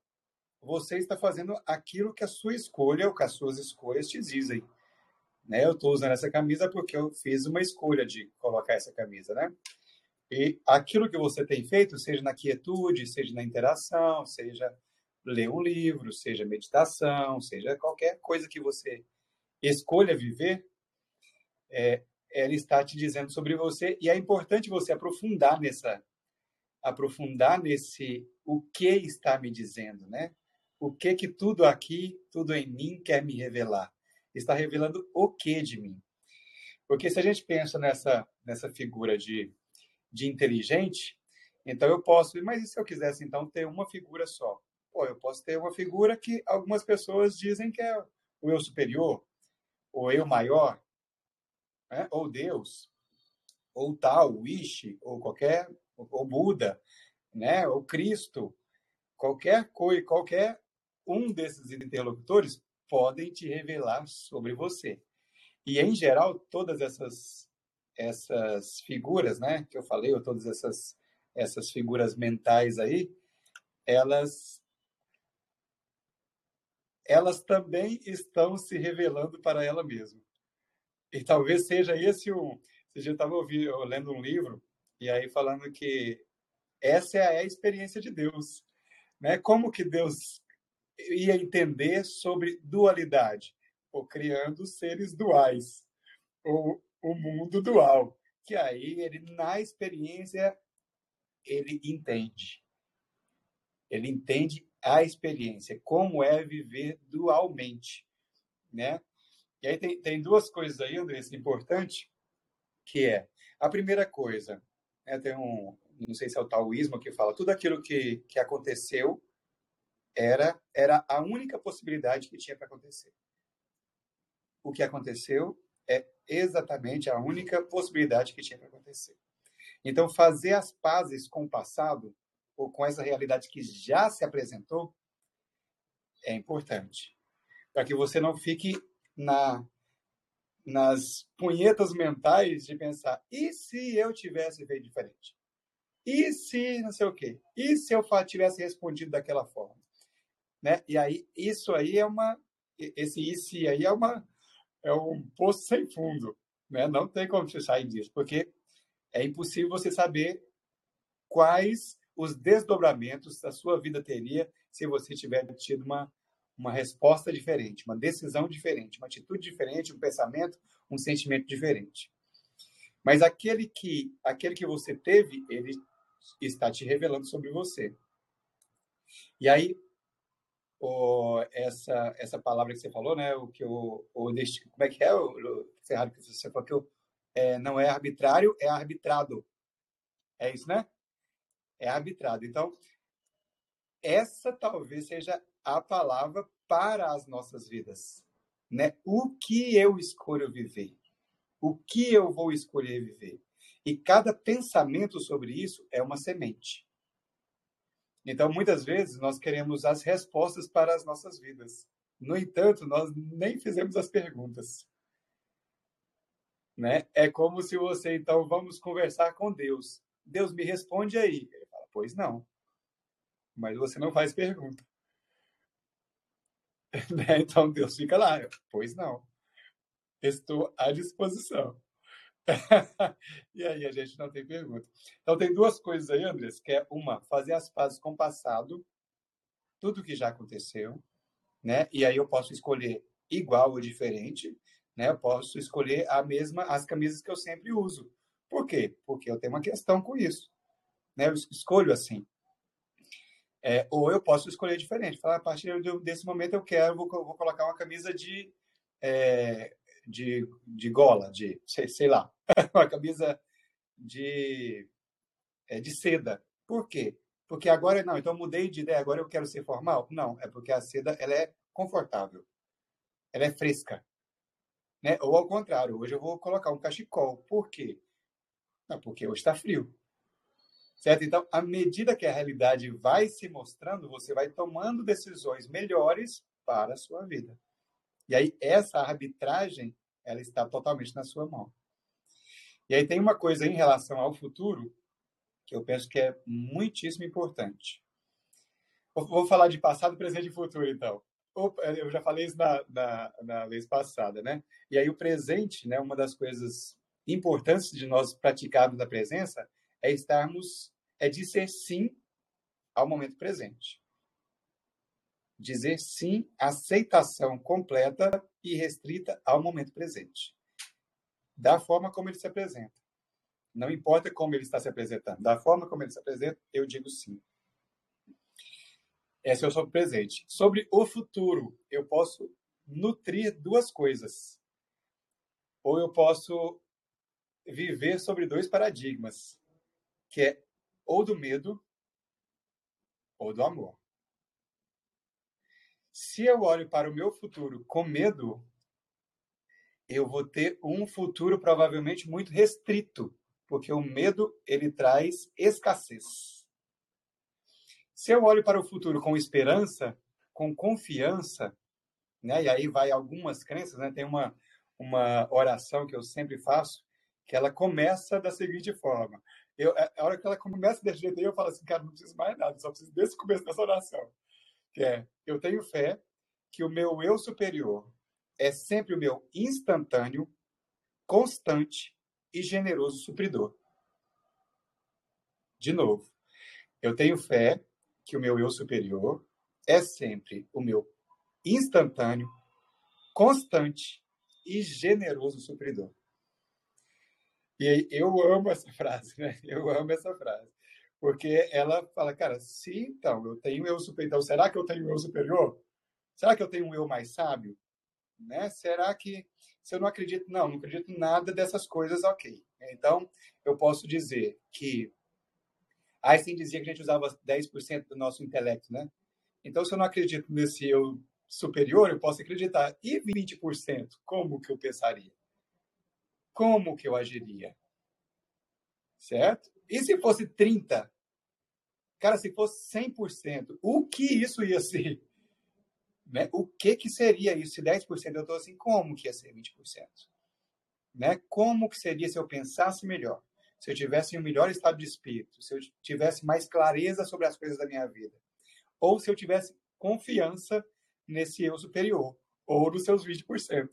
Você está fazendo aquilo que a sua escolha, ou que as suas escolhas te dizem. Né? Eu estou usando essa camisa porque eu fiz uma escolha de colocar essa camisa, né? E aquilo que você tem feito, seja na quietude, seja na interação, seja ler um livro, seja meditação, seja qualquer coisa que você escolha viver, é, ela está te dizendo sobre você e é importante você aprofundar nessa aprofundar nesse o que está me dizendo, né? O que que tudo aqui, tudo em mim quer me revelar? Está revelando o que de mim? Porque se a gente pensa nessa nessa figura de de inteligente, então eu posso, mas e se eu quisesse então ter uma figura só? Pô, eu posso ter uma figura que algumas pessoas dizem que é o eu superior, o eu maior, né? ou Deus, ou tal, o Ishi, ou qualquer, ou Buda, né? ou Cristo, qualquer coisa, qualquer um desses interlocutores podem te revelar sobre você. E em geral, todas essas essas figuras, né, que eu falei, ou todas essas essas figuras mentais aí, elas elas também estão se revelando para ela mesma. E talvez seja esse o. Você já estava lendo um livro, e aí falando que essa é a experiência de Deus. Né? Como que Deus ia entender sobre dualidade? Ou criando seres duais. Ou o mundo dual, que aí ele na experiência ele entende. Ele entende a experiência, como é viver dualmente, né? E aí tem, tem duas coisas aí, Andressa, importante, que é a primeira coisa, né, tem um, não sei se é o taoísmo que fala, tudo aquilo que, que aconteceu era era a única possibilidade que tinha para acontecer. O que aconteceu é exatamente a única possibilidade que tinha para acontecer. Então, fazer as pazes com o passado, ou com essa realidade que já se apresentou, é importante. Para que você não fique na, nas punhetas mentais de pensar: e se eu tivesse feito diferente? E se não sei o quê? E se eu tivesse respondido daquela forma? Né? E aí, isso aí é uma. Esse e se aí é uma é um poço sem fundo. Né? Não tem como você sair disso, porque é impossível você saber quais os desdobramentos da sua vida teria se você tiver tido uma, uma resposta diferente, uma decisão diferente, uma atitude diferente, um pensamento, um sentimento diferente. Mas aquele que aquele que você teve, ele está te revelando sobre você. E aí o, essa, essa palavra que você falou, né? O que o, o como é que é o, Ferrari que você falou que o, é, não é arbitrário, é arbitrado. É isso, né? É arbitrado. Então, essa talvez seja a palavra para as nossas vidas, né? O que eu escolho viver? O que eu vou escolher viver? E cada pensamento sobre isso é uma semente. Então, muitas vezes, nós queremos as respostas para as nossas vidas. No entanto, nós nem fizemos as perguntas. Né? É como se você, então, vamos conversar com Deus. Deus me responde aí. Ele fala, pois não. Mas você não faz pergunta. Né? Então, Deus fica lá. Pois não. Estou à disposição. e aí a gente não tem pergunta. Então tem duas coisas aí, Andrés, que é uma, fazer as pazes com o passado, tudo que já aconteceu, né? E aí eu posso escolher igual ou diferente, né? Eu posso escolher a mesma as camisas que eu sempre uso. Por quê? Porque eu tenho uma questão com isso, né? Eu escolho assim. É, ou eu posso escolher diferente. Falar, a partir desse momento eu quero, vou, vou colocar uma camisa de é, de, de gola, de sei, sei lá, uma camisa de, é, de seda. Por quê? Porque agora, não, então mudei de ideia, agora eu quero ser formal? Não, é porque a seda ela é confortável, ela é fresca. Né? Ou ao contrário, hoje eu vou colocar um cachecol. Por quê? Não, porque hoje está frio. Certo? Então, à medida que a realidade vai se mostrando, você vai tomando decisões melhores para a sua vida. E aí, essa arbitragem, ela está totalmente na sua mão. E aí tem uma coisa em relação ao futuro que eu penso que é muitíssimo importante. Vou falar de passado, presente e futuro, então. Eu já falei isso na, na, na vez passada, né? E aí o presente, né? Uma das coisas importantes de nós praticarmos a presença é estarmos, é dizer sim ao momento presente. Dizer sim, aceitação completa e restrita ao momento presente. Da forma como ele se apresenta. Não importa como ele está se apresentando. Da forma como ele se apresenta, eu digo sim. Esse é o sobre presente. Sobre o futuro, eu posso nutrir duas coisas. Ou eu posso viver sobre dois paradigmas, que é ou do medo ou do amor. Se eu olho para o meu futuro com medo, eu vou ter um futuro provavelmente muito restrito, porque o medo ele traz escassez. Se eu olho para o futuro com esperança, com confiança, né? E aí vai algumas crenças, né? Tem uma uma oração que eu sempre faço, que ela começa da seguinte forma. Eu, a hora que ela começa desse jeito eu falo assim, cara, não preciso mais nada, só preciso desse começo dessa oração. Que é, eu tenho fé que o meu eu superior é sempre o meu instantâneo, constante e generoso supridor. De novo, eu tenho fé que o meu eu superior é sempre o meu instantâneo, constante e generoso supridor. E eu amo essa frase, né? Eu amo essa frase. Porque ela fala, cara, se então eu tenho eu superior, então será que eu tenho eu superior? Será que eu tenho um eu mais sábio? Né? Será que se eu não acredito, não, não acredito em nada dessas coisas, ok. Então, eu posso dizer que Einstein dizia que a gente usava 10% do nosso intelecto, né? Então, se eu não acredito nesse eu superior, eu posso acreditar. E 20%? Como que eu pensaria? Como que eu agiria? Certo? E se fosse 30%? Cara, se fosse 100%, o que isso ia ser? Né? O que que seria isso? Se 10% eu estou assim, como que ia ser 20%? Né? Como que seria se eu pensasse melhor? se eu tivesse um melhor estado de espírito, se eu tivesse mais clareza sobre as coisas da minha vida, ou se eu tivesse confiança nesse eu superior, ou nos seus 20%.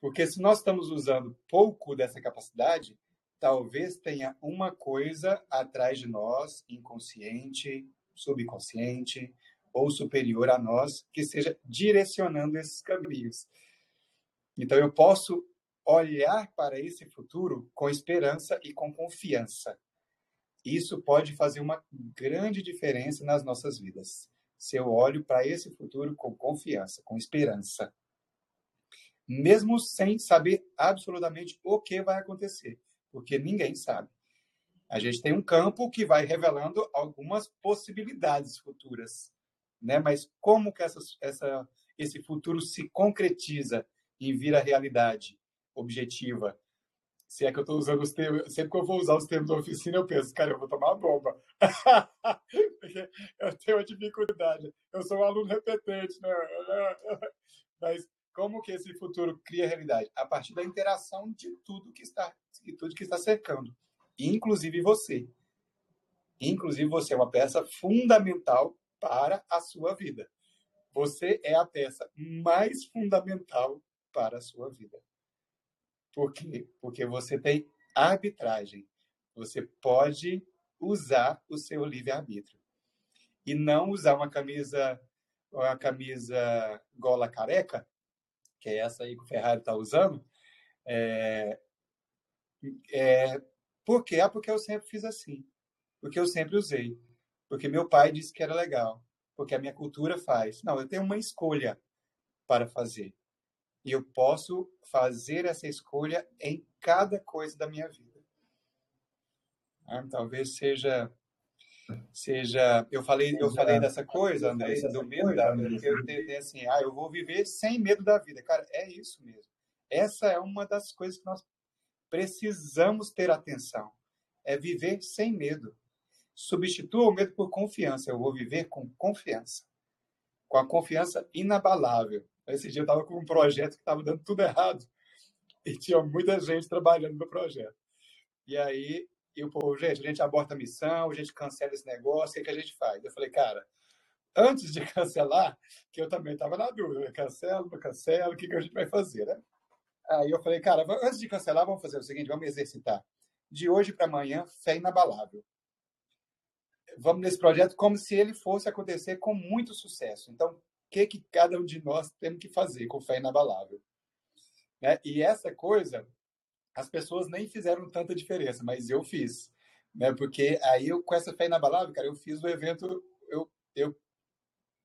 Porque se nós estamos usando pouco dessa capacidade, talvez tenha uma coisa atrás de nós, inconsciente, subconsciente ou superior a nós, que esteja direcionando esses caminhos. Então eu posso olhar para esse futuro com esperança e com confiança. Isso pode fazer uma grande diferença nas nossas vidas. Se eu olho para esse futuro com confiança, com esperança, mesmo sem saber absolutamente o que vai acontecer, porque ninguém sabe. A gente tem um campo que vai revelando algumas possibilidades futuras, né? Mas como que essa, essa, esse futuro se concretiza em vir realidade? objetiva. Se é que eu estou usando os termos, sempre que eu vou usar os termos da oficina, eu penso, cara, eu vou tomar uma bomba. Eu tenho uma dificuldade. Eu sou um aluno repetente, né? Mas como que esse futuro cria realidade? A partir da interação de tudo que está, de tudo que está cercando, inclusive você. Inclusive você é uma peça fundamental para a sua vida. Você é a peça mais fundamental para a sua vida. Por quê? Porque você tem arbitragem. Você pode usar o seu livre-arbítrio. E não usar uma camisa, uma camisa gola careca, que é essa aí que o Ferrari está usando. É, é, por quê? Ah, porque eu sempre fiz assim. Porque eu sempre usei. Porque meu pai disse que era legal. Porque a minha cultura faz. Não, eu tenho uma escolha para fazer. E eu posso fazer essa escolha em cada coisa da minha vida. Ah, talvez seja seja eu falei eu falei dessa coisa André do medo da vida eu entendi assim ah eu vou viver sem medo da vida cara é isso mesmo essa é uma das coisas que nós precisamos ter atenção é viver sem medo. Substitua o medo por confiança. Eu vou viver com confiança. Com a confiança inabalável. Esse dia eu estava com um projeto que estava dando tudo errado. E tinha muita gente trabalhando no projeto. E aí, eu, pô, gente, a gente aborta a missão, a gente cancela esse negócio, o que, que a gente faz? Eu falei, cara, antes de cancelar, que eu também estava na dúvida, né? cancelo, não cancelo, o que, que a gente vai fazer, né? Aí eu falei, cara, antes de cancelar, vamos fazer o seguinte, vamos exercitar. De hoje para amanhã, fé inabalável. Vamos nesse projeto como se ele fosse acontecer com muito sucesso. Então, o que, que cada um de nós temos que fazer com fé inabalável? Né? E essa coisa, as pessoas nem fizeram tanta diferença, mas eu fiz. Né? Porque aí, eu, com essa fé inabalável, cara, eu fiz o evento, eu, eu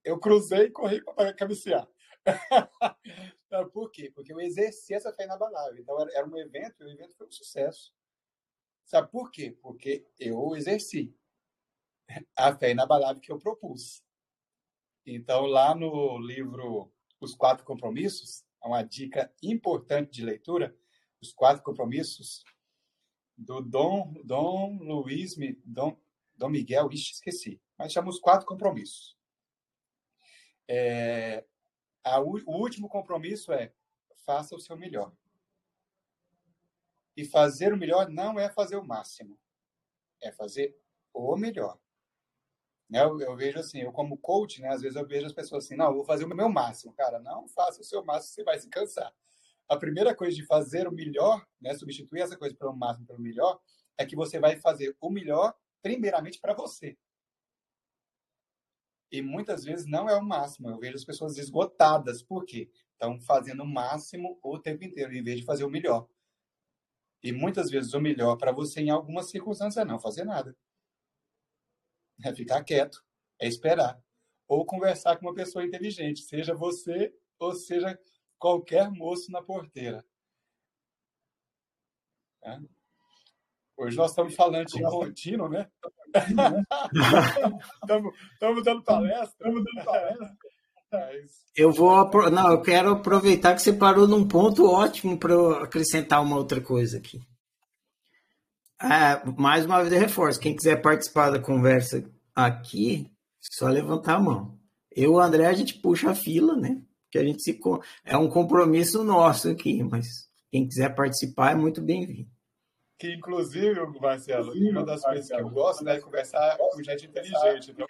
eu cruzei e corri para cabecear. Por quê? Porque eu exerci essa fé inabalável. Então, era um evento e o evento foi um sucesso. Sabe por quê? Porque eu exerci a fé inabalável que eu propus. Então, lá no livro Os Quatro Compromissos, é uma dica importante de leitura, Os Quatro Compromissos, do Dom, Dom Luiz, Dom, Dom Miguel, ixi, esqueci, mas chama Os Quatro Compromissos. É, a, o último compromisso é faça o seu melhor. E fazer o melhor não é fazer o máximo, é fazer o melhor. Né, eu, eu, vejo assim, eu como coach, né, às vezes eu vejo as pessoas assim, não, vou fazer o meu máximo. Cara, não faça o seu máximo, você vai se cansar. A primeira coisa de fazer o melhor, né, substituir essa coisa pelo máximo pelo melhor, é que você vai fazer o melhor primeiramente para você. E muitas vezes não é o máximo. Eu vejo as pessoas esgotadas. Por quê? Estão fazendo o máximo o tempo inteiro, em vez de fazer o melhor. E muitas vezes o melhor para você, em algumas circunstâncias, é não fazer nada. É ficar quieto, é esperar. Ou conversar com uma pessoa inteligente, seja você ou seja qualquer moço na porteira. É? Hoje nós estamos falando de contínuo, né? Estamos dando palestra. Estamos dando palestra. Eu vou. Não, eu quero aproveitar que você parou num ponto ótimo para acrescentar uma outra coisa aqui. É, mais uma vez eu reforço: quem quiser participar da conversa aqui, só levantar a mão. Eu e o André, a gente puxa a fila, né? Que a gente se. É um compromisso nosso aqui, mas quem quiser participar é muito bem-vindo que inclusive, Marcelo, uma das coisas que eu gosto né, é conversar com gente inteligente. Então,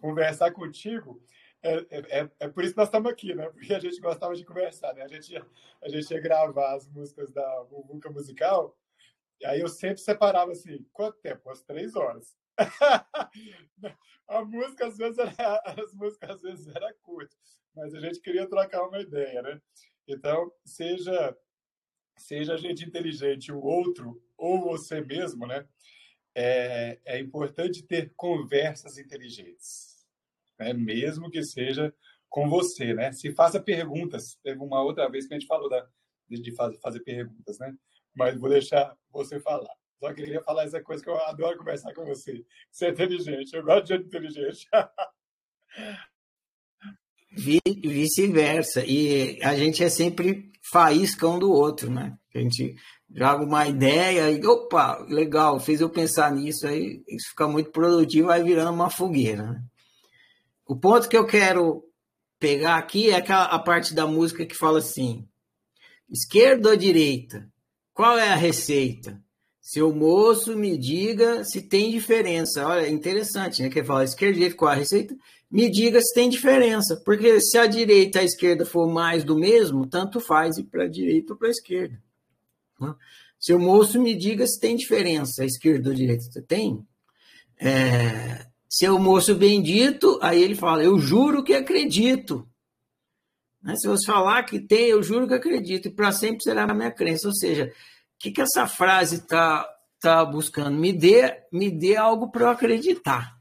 conversar contigo é, é, é, é, por isso que nós estamos aqui, né? Porque a gente gostava de conversar, né? A gente ia, a gente ia gravar as músicas da Bubuca Musical, aí eu sempre separava assim, quanto tempo? Umas três horas. a música às vezes era, as músicas às vezes era curta, mas a gente queria trocar uma ideia, né? Então, seja seja a gente inteligente, o outro ou você mesmo, né? É, é importante ter conversas inteligentes, né? mesmo que seja com você, né? Se faça perguntas. Teve uma outra vez que a gente falou da, de fazer, perguntas, né? Mas vou deixar você falar. Só queria falar essa coisa que eu adoro conversar com você. Você é inteligente, eu gosto de gente inteligente. Vice-versa. E a gente é sempre faísca um do outro, né? A gente joga uma ideia e, opa, legal, fez eu pensar nisso, aí isso fica muito produtivo, vai virando uma fogueira. Né? O ponto que eu quero pegar aqui é aquela, a parte da música que fala assim: esquerda ou direita? Qual é a receita? Seu moço me diga se tem diferença. Olha, interessante, né? Que fala esquerda, direita, qual é a receita? me diga se tem diferença, porque se a direita e a esquerda for mais do mesmo, tanto faz ir para a direita ou para a esquerda. Né? Se o moço me diga se tem diferença, a esquerda ou a direita tem. É, se o moço bendito, aí ele fala, eu juro que acredito. Né? Se você falar que tem, eu juro que acredito, e para sempre será a minha crença. Ou seja, o que, que essa frase está tá buscando? Me dê, me dê algo para eu acreditar.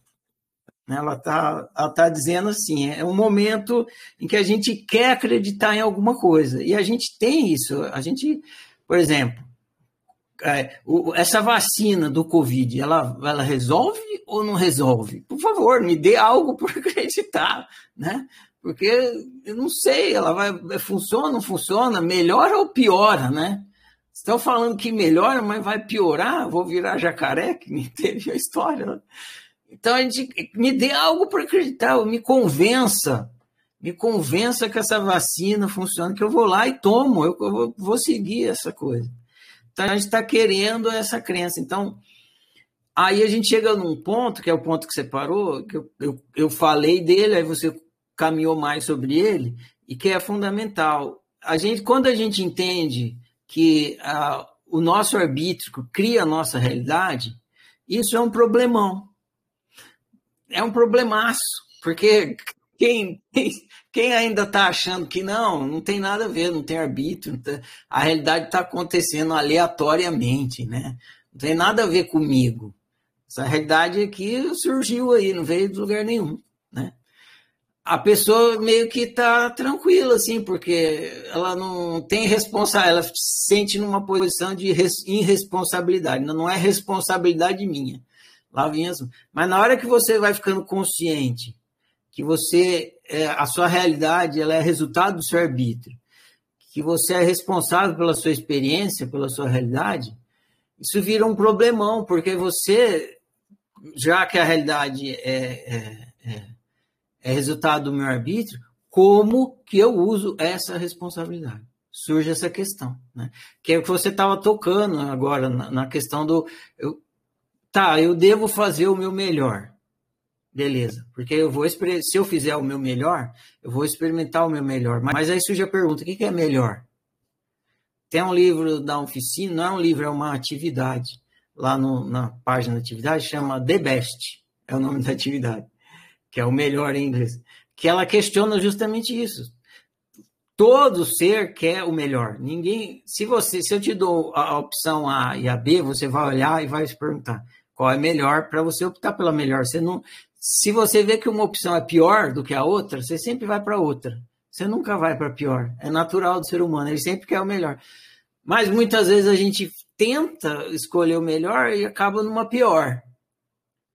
Né? Ela está ela tá dizendo assim: é um momento em que a gente quer acreditar em alguma coisa. E a gente tem isso. A gente, por exemplo, é, essa vacina do Covid, ela, ela resolve ou não resolve? Por favor, me dê algo para acreditar, né? Porque eu não sei, ela vai funciona, não funciona, melhora ou piora, né? Estão falando que melhora, mas vai piorar, vou virar jacaré, que nem teve a história. Né? Então a gente me dê algo para acreditar, me convença, me convença que essa vacina funciona, que eu vou lá e tomo, eu, eu vou seguir essa coisa. Então a gente está querendo essa crença. Então aí a gente chega num ponto, que é o ponto que você parou, que eu, eu, eu falei dele, aí você caminhou mais sobre ele, e que é fundamental. A gente, quando a gente entende que ah, o nosso arbítrio cria a nossa realidade, isso é um problemão. É um problemaço, porque quem, quem ainda está achando que não, não tem nada a ver, não tem arbítrio, tá, a realidade está acontecendo aleatoriamente, né? Não tem nada a ver comigo. Essa realidade aqui surgiu aí, não veio de lugar nenhum? A pessoa meio que está tranquila, assim, porque ela não tem responsabilidade, ela se sente numa posição de irresponsabilidade, não é responsabilidade minha. Lá vinha, mas na hora que você vai ficando consciente que você, é, a sua realidade, ela é resultado do seu arbítrio, que você é responsável pela sua experiência, pela sua realidade, isso vira um problemão, porque você já que a realidade é, é, é, é resultado do meu arbítrio, como que eu uso essa responsabilidade? Surge essa questão, né? Que é o que você estava tocando agora na, na questão do eu, tá, eu devo fazer o meu melhor, beleza? Porque eu vou se eu fizer o meu melhor, eu vou experimentar o meu melhor. Mas aí surge a pergunta: o que é melhor? Tem um livro da oficina, não é um livro, é uma atividade lá no, na página da atividade, chama The Best, é o nome da atividade, que é o melhor em inglês, que ela questiona justamente isso. Todo ser quer o melhor. Ninguém, se você, se eu te dou a opção A e a B, você vai olhar e vai se perguntar qual é melhor para você optar pela melhor. Você não, se você vê que uma opção é pior do que a outra, você sempre vai para outra. Você nunca vai para pior. É natural do ser humano, ele sempre quer o melhor. Mas muitas vezes a gente tenta escolher o melhor e acaba numa pior.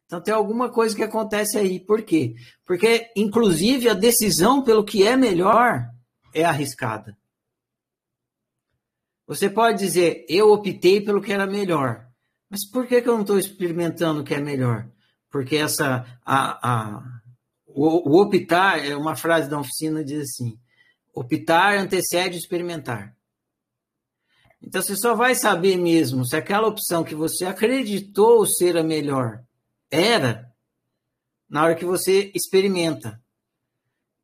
Então tem alguma coisa que acontece aí. Por quê? Porque, inclusive, a decisão pelo que é melhor é arriscada. Você pode dizer, eu optei pelo que era melhor. Mas por que, que eu não estou experimentando o que é melhor? Porque essa. A, a, o, o optar é uma frase da oficina diz assim: optar antecede experimentar. Então você só vai saber mesmo se aquela opção que você acreditou ser a melhor era na hora que você experimenta.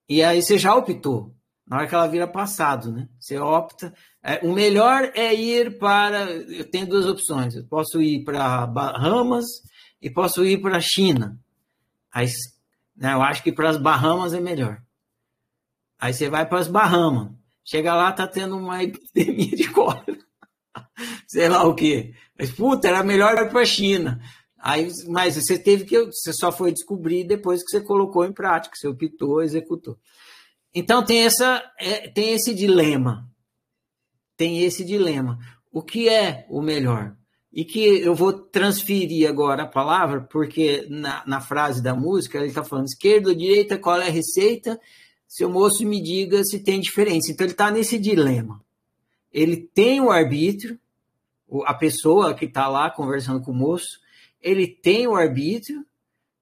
E aí você já optou, na hora que ela vira passado, né? Você opta. É, o melhor é ir para. Eu tenho duas opções. Eu posso ir para Bahamas e posso ir para a China. Aí, né, eu acho que para as Bahamas é melhor. Aí você vai para as Bahamas. Chega lá, tá tendo uma epidemia de cólera. Sei lá o quê. Mas, puta, era melhor ir para a China. Aí, mas você teve que. Você só foi descobrir depois que você colocou em prática, você optou, executou. Então tem, essa, é, tem esse dilema. Tem esse dilema. O que é o melhor? E que eu vou transferir agora a palavra, porque na, na frase da música ele está falando esquerda ou direita, qual é a receita? Seu moço me diga se tem diferença. Então ele está nesse dilema. Ele tem o arbítrio, a pessoa que está lá conversando com o moço, ele tem o arbítrio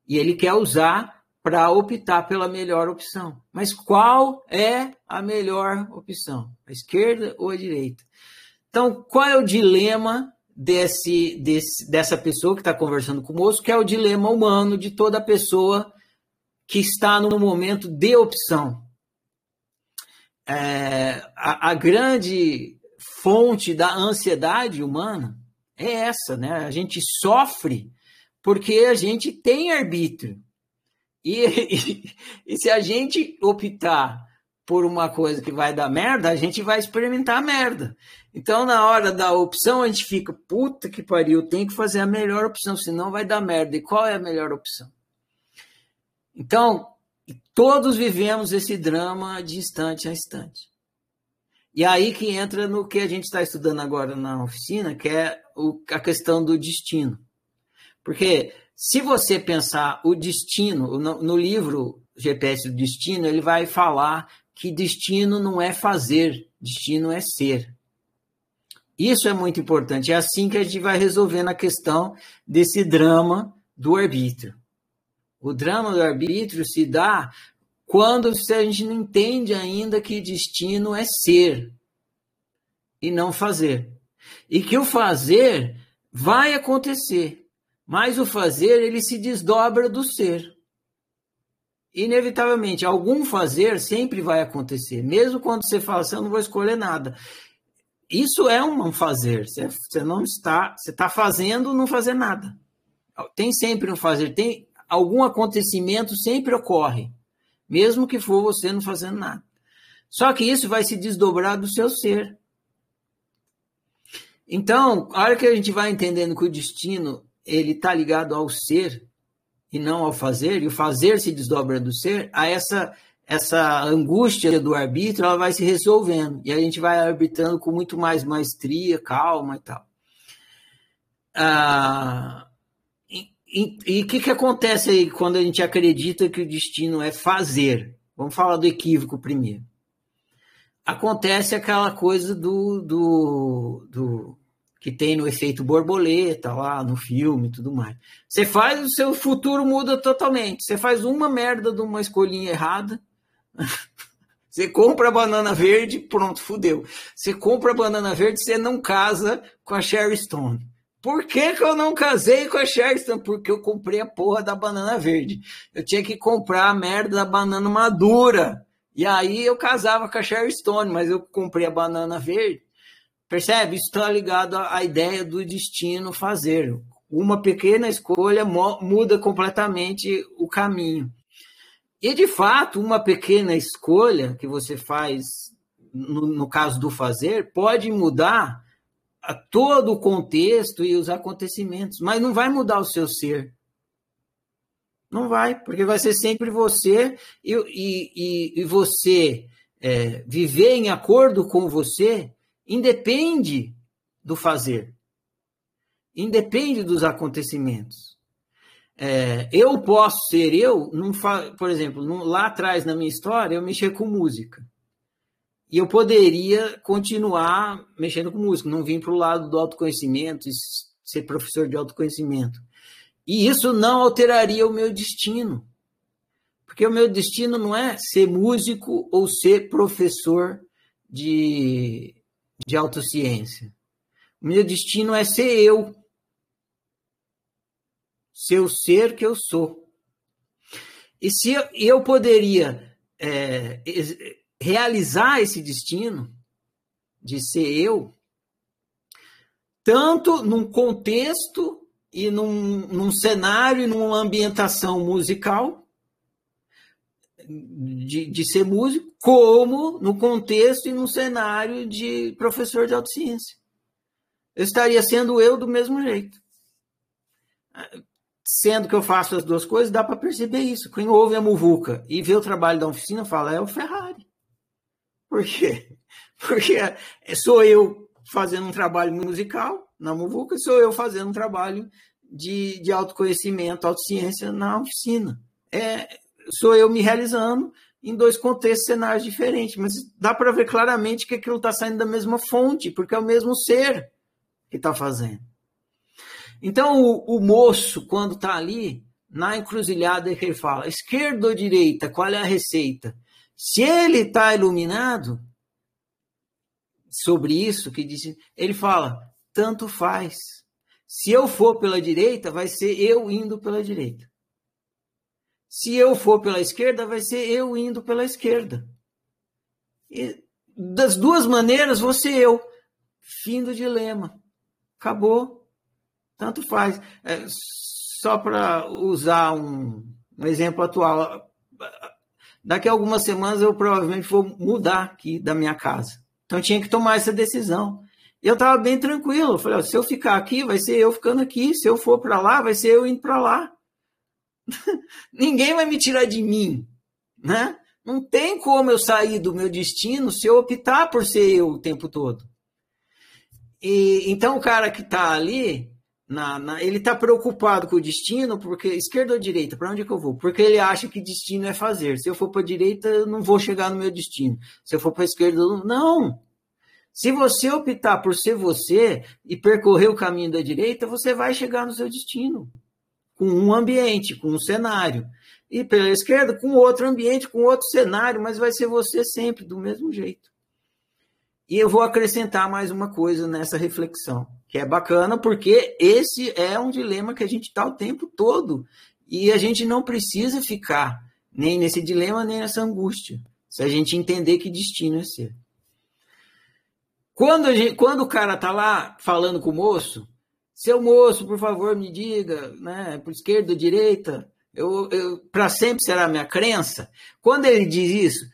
e ele quer usar para optar pela melhor opção. Mas qual é a melhor opção? A esquerda ou a direita? Então, qual é o dilema desse, desse dessa pessoa que está conversando com o moço, que é o dilema humano de toda pessoa que está no momento de opção. É, a, a, grande fonte da ansiedade humana é essa, né? A gente sofre porque a gente tem arbítrio. E, e, e se a gente optar por uma coisa que vai dar merda, a gente vai experimentar merda. Então, na hora da opção, a gente fica, puta que pariu, tem que fazer a melhor opção, senão vai dar merda. E qual é a melhor opção? Então, todos vivemos esse drama de instante a instante. E aí que entra no que a gente está estudando agora na oficina, que é o, a questão do destino. Porque se você pensar o destino, no, no livro GPS do Destino, ele vai falar que destino não é fazer, destino é ser. Isso é muito importante. É assim que a gente vai resolvendo a questão desse drama do arbítrio. O drama do arbítrio se dá quando a gente não entende ainda que destino é ser e não fazer. E que o fazer vai acontecer, mas o fazer ele se desdobra do ser. Inevitavelmente, algum fazer sempre vai acontecer, mesmo quando você fala assim, eu não vou escolher nada. Isso é um fazer. Você não está, você está fazendo não fazer nada. Tem sempre um fazer, tem algum acontecimento sempre ocorre, mesmo que for você não fazendo nada. Só que isso vai se desdobrar do seu ser. Então, a hora que a gente vai entendendo que o destino ele está ligado ao ser e não ao fazer, e o fazer se desdobra do ser, a essa essa angústia do arbítrio ela vai se resolvendo e a gente vai arbitrando com muito mais maestria, calma e tal. Ah, e o que, que acontece aí quando a gente acredita que o destino é fazer? Vamos falar do equívoco primeiro. Acontece aquela coisa do, do, do que tem no efeito borboleta lá no filme e tudo mais. Você faz, o seu futuro muda totalmente. Você faz uma merda de uma escolhinha errada. Você compra a banana verde, pronto, fudeu. Você compra a banana verde, você não casa com a Sherry Stone. Por que, que eu não casei com a Sherston? Porque eu comprei a porra da banana verde. Eu tinha que comprar a merda da banana madura. E aí eu casava com a Stone, mas eu comprei a banana verde. Percebe? Isso está ligado à ideia do destino fazer. Uma pequena escolha muda completamente o caminho. E, de fato, uma pequena escolha que você faz, no, no caso do fazer, pode mudar todo o contexto e os acontecimentos, mas não vai mudar o seu ser. Não vai, porque vai ser sempre você e, e, e você é, viver em acordo com você independe do fazer, independe dos acontecimentos. É, eu posso ser eu, por exemplo, lá atrás na minha história, eu mexia com música. E eu poderia continuar mexendo com música, não vim para o lado do autoconhecimento, ser professor de autoconhecimento. E isso não alteraria o meu destino. Porque o meu destino não é ser músico ou ser professor de, de autociência. O meu destino é ser eu. Ser o ser que eu sou. E se eu, poderia é, realizar esse destino de ser eu, tanto num contexto e num, num cenário e numa ambientação musical de, de ser músico, como no contexto e num cenário de professor de autociência. Eu estaria sendo eu do mesmo jeito. Sendo que eu faço as duas coisas, dá para perceber isso. Quem ouve a muvuca e vê o trabalho da oficina fala, é o Ferrari. Por quê? Porque sou eu fazendo um trabalho musical na Muvuca, sou eu fazendo um trabalho de, de autoconhecimento, autociência na oficina. É, sou eu me realizando em dois contextos, cenários diferentes, mas dá para ver claramente que aquilo está saindo da mesma fonte, porque é o mesmo ser que está fazendo. Então, o, o moço, quando está ali, na encruzilhada, ele fala: esquerda ou direita, qual é a receita? Se ele está iluminado sobre isso que disse, ele fala: tanto faz. Se eu for pela direita, vai ser eu indo pela direita. Se eu for pela esquerda, vai ser eu indo pela esquerda. E das duas maneiras, você eu. Fim do dilema. Acabou. Tanto faz. É, só para usar um, um exemplo atual daqui a algumas semanas eu provavelmente vou mudar aqui da minha casa. Então tinha que tomar essa decisão. E eu estava bem tranquilo. Eu falei, ó, se eu ficar aqui, vai ser eu ficando aqui. Se eu for para lá, vai ser eu indo para lá. Ninguém vai me tirar de mim, né? Não tem como eu sair do meu destino se eu optar por ser eu o tempo todo. E então o cara que está ali, na, na, ele está preocupado com o destino, porque esquerda ou direita, para onde que eu vou? Porque ele acha que destino é fazer. Se eu for para a direita, eu não vou chegar no meu destino. Se eu for para a esquerda, não. Se você optar por ser você e percorrer o caminho da direita, você vai chegar no seu destino. Com um ambiente, com um cenário. E pela esquerda, com outro ambiente, com outro cenário, mas vai ser você sempre, do mesmo jeito. E eu vou acrescentar mais uma coisa nessa reflexão, que é bacana, porque esse é um dilema que a gente está o tempo todo. E a gente não precisa ficar nem nesse dilema, nem nessa angústia, se a gente entender que destino é ser. Quando, gente, quando o cara tá lá falando com o moço, seu moço, por favor, me diga, né, por esquerda ou direita, eu, eu para sempre será minha crença. Quando ele diz isso,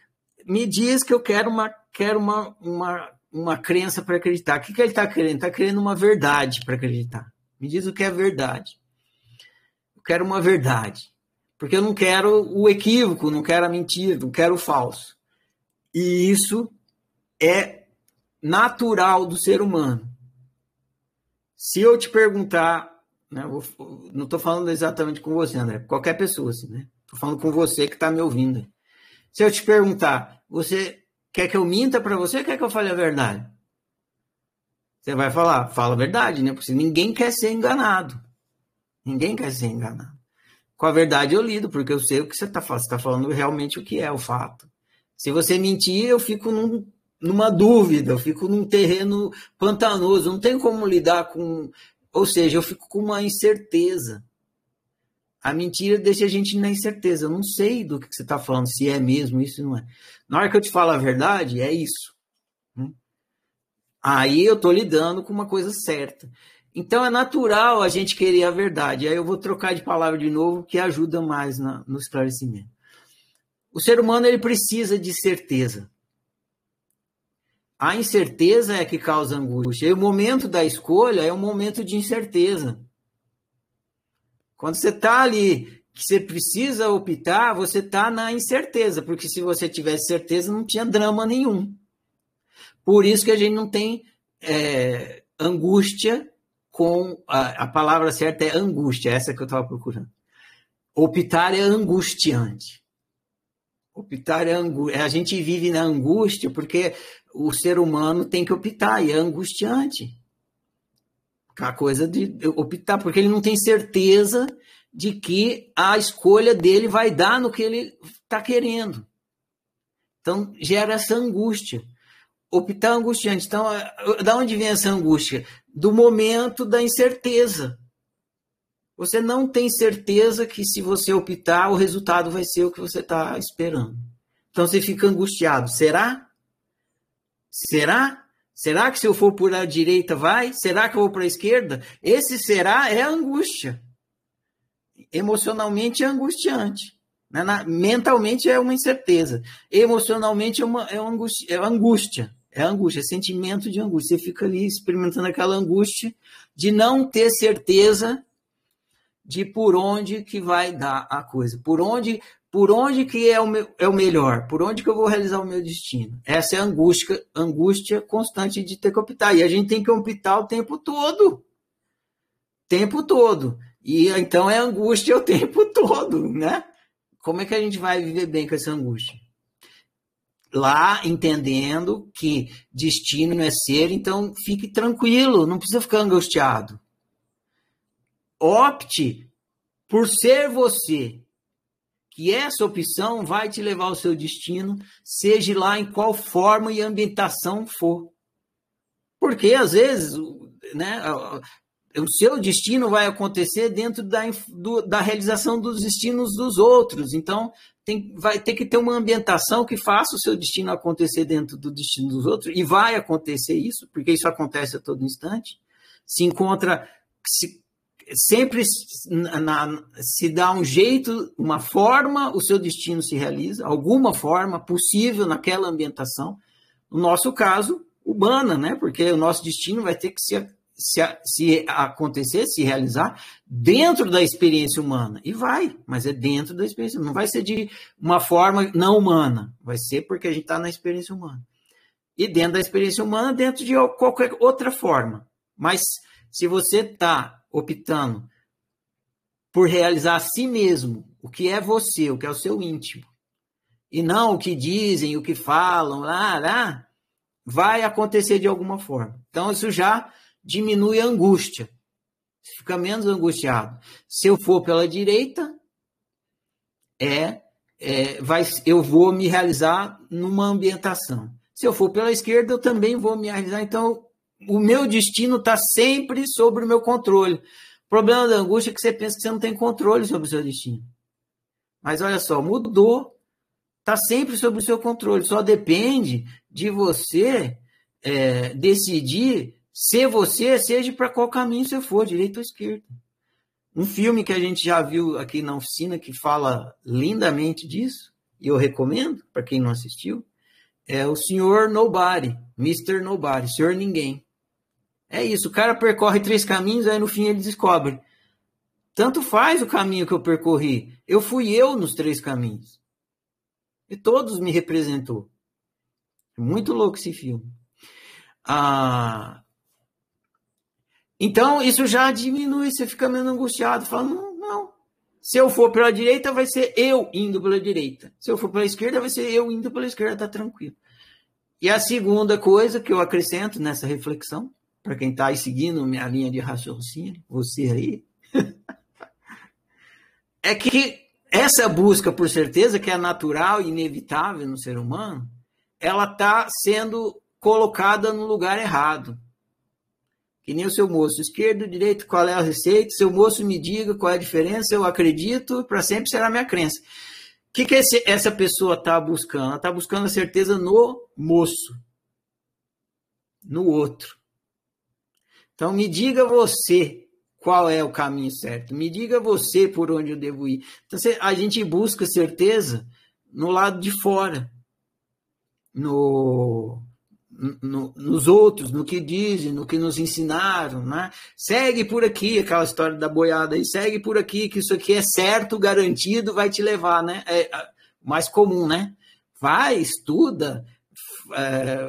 me diz que eu quero uma, quero uma, uma, uma crença para acreditar. O que, que ele está querendo? Está querendo uma verdade para acreditar. Me diz o que é verdade quero uma verdade. Porque eu não quero o equívoco, não quero a mentira, não quero o falso. E isso é natural do ser humano. Se eu te perguntar, né, vou, não estou falando exatamente com você, André, qualquer pessoa, assim, né? Estou falando com você que está me ouvindo. Se eu te perguntar, você quer que eu minta para você ou quer que eu fale a verdade? Você vai falar, fala a verdade, né? Porque ninguém quer ser enganado. Ninguém quer ser enganado. Com a verdade eu lido, porque eu sei o que você está falando. Você está falando realmente o que é o fato. Se você mentir, eu fico num, numa dúvida, eu fico num terreno pantanoso, não tem como lidar com. Ou seja, eu fico com uma incerteza. A mentira deixa a gente na incerteza. Eu não sei do que você está falando, se é mesmo isso não é. Na hora que eu te falo a verdade, é isso. Hum? Aí eu estou lidando com uma coisa certa. Então é natural a gente querer a verdade. Aí eu vou trocar de palavra de novo, que ajuda mais na, no esclarecimento. O ser humano ele precisa de certeza. A incerteza é que causa angústia. E o momento da escolha é um momento de incerteza. Quando você está ali, que você precisa optar, você está na incerteza, porque se você tivesse certeza, não tinha drama nenhum. Por isso que a gente não tem é, angústia com a, a palavra certa é angústia, essa que eu estava procurando. Optar é angustiante. Optar é angústia. A gente vive na angústia porque o ser humano tem que optar e é angustiante. A coisa de optar, porque ele não tem certeza de que a escolha dele vai dar no que ele está querendo. Então, gera essa angústia. Optar é angustiante. Então, da onde vem essa angústia? do momento da incerteza. Você não tem certeza que se você optar, o resultado vai ser o que você está esperando. Então você fica angustiado. Será? Será? Será que se eu for por a direita vai? Será que eu vou para a esquerda? Esse será é angústia. Emocionalmente é angustiante. Né? mentalmente é uma incerteza. Emocionalmente é uma, é uma angústia. É angústia. É angústia, é sentimento de angústia. Você fica ali experimentando aquela angústia de não ter certeza de por onde que vai dar a coisa, por onde, por onde que é o, meu, é o melhor, por onde que eu vou realizar o meu destino. Essa é a angústia, angústia constante de ter que optar. E a gente tem que optar o tempo todo. Tempo todo. E então é angústia o tempo todo, né? Como é que a gente vai viver bem com essa angústia? lá entendendo que destino é ser, então fique tranquilo, não precisa ficar angustiado. Opte por ser você, que essa opção vai te levar ao seu destino, seja lá em qual forma e ambientação for. Porque às vezes, né, o seu destino vai acontecer dentro da, do, da realização dos destinos dos outros. Então, tem, vai ter que ter uma ambientação que faça o seu destino acontecer dentro do destino dos outros, e vai acontecer isso, porque isso acontece a todo instante. Se encontra, se, sempre na, se dá um jeito, uma forma, o seu destino se realiza, alguma forma possível naquela ambientação. No nosso caso, humana, né? porque o nosso destino vai ter que ser se, se acontecer, se realizar, dentro da experiência humana. E vai, mas é dentro da experiência Não vai ser de uma forma não humana. Vai ser porque a gente está na experiência humana. E dentro da experiência humana, dentro de qualquer outra forma. Mas se você está optando por realizar a si mesmo, o que é você, o que é o seu íntimo, e não o que dizem, o que falam, lá, lá, vai acontecer de alguma forma. Então, isso já diminui a angústia. Fica menos angustiado. Se eu for pela direita, é, é vai, eu vou me realizar numa ambientação. Se eu for pela esquerda, eu também vou me realizar. Então, o meu destino está sempre sobre o meu controle. O problema da angústia é que você pensa que você não tem controle sobre o seu destino. Mas olha só, mudou. Está sempre sob o seu controle. Só depende de você é, decidir ser você, seja para qual caminho você for, direito ou esquerda. Um filme que a gente já viu aqui na oficina que fala lindamente disso, e eu recomendo para quem não assistiu, é o Senhor Nobody, Mr. Nobody, Senhor Ninguém. É isso, o cara percorre três caminhos, aí no fim ele descobre. Tanto faz o caminho que eu percorri, eu fui eu nos três caminhos. E todos me representou. Muito louco esse filme. Ah, então, isso já diminui, você fica menos angustiado, falando, não, não. Se eu for pela direita, vai ser eu indo pela direita. Se eu for pela esquerda, vai ser eu indo pela esquerda, tá tranquilo. E a segunda coisa que eu acrescento nessa reflexão, para quem está aí seguindo minha linha de raciocínio, você aí, é que essa busca por certeza, que é natural e inevitável no ser humano, ela está sendo colocada no lugar errado. Que nem o seu moço, esquerdo, direito, qual é a receita? Seu moço me diga qual é a diferença, eu acredito, para sempre será minha crença. O que, que esse, essa pessoa está buscando? Ela está buscando a certeza no moço, no outro. Então, me diga você qual é o caminho certo. Me diga você por onde eu devo ir. Então, a gente busca certeza no lado de fora, no, no, nos outros, no que dizem, no que nos ensinaram, né? Segue por aqui, aquela história da boiada aí, segue por aqui, que isso aqui é certo, garantido, vai te levar, né? É mais comum, né? Vai, estuda, é,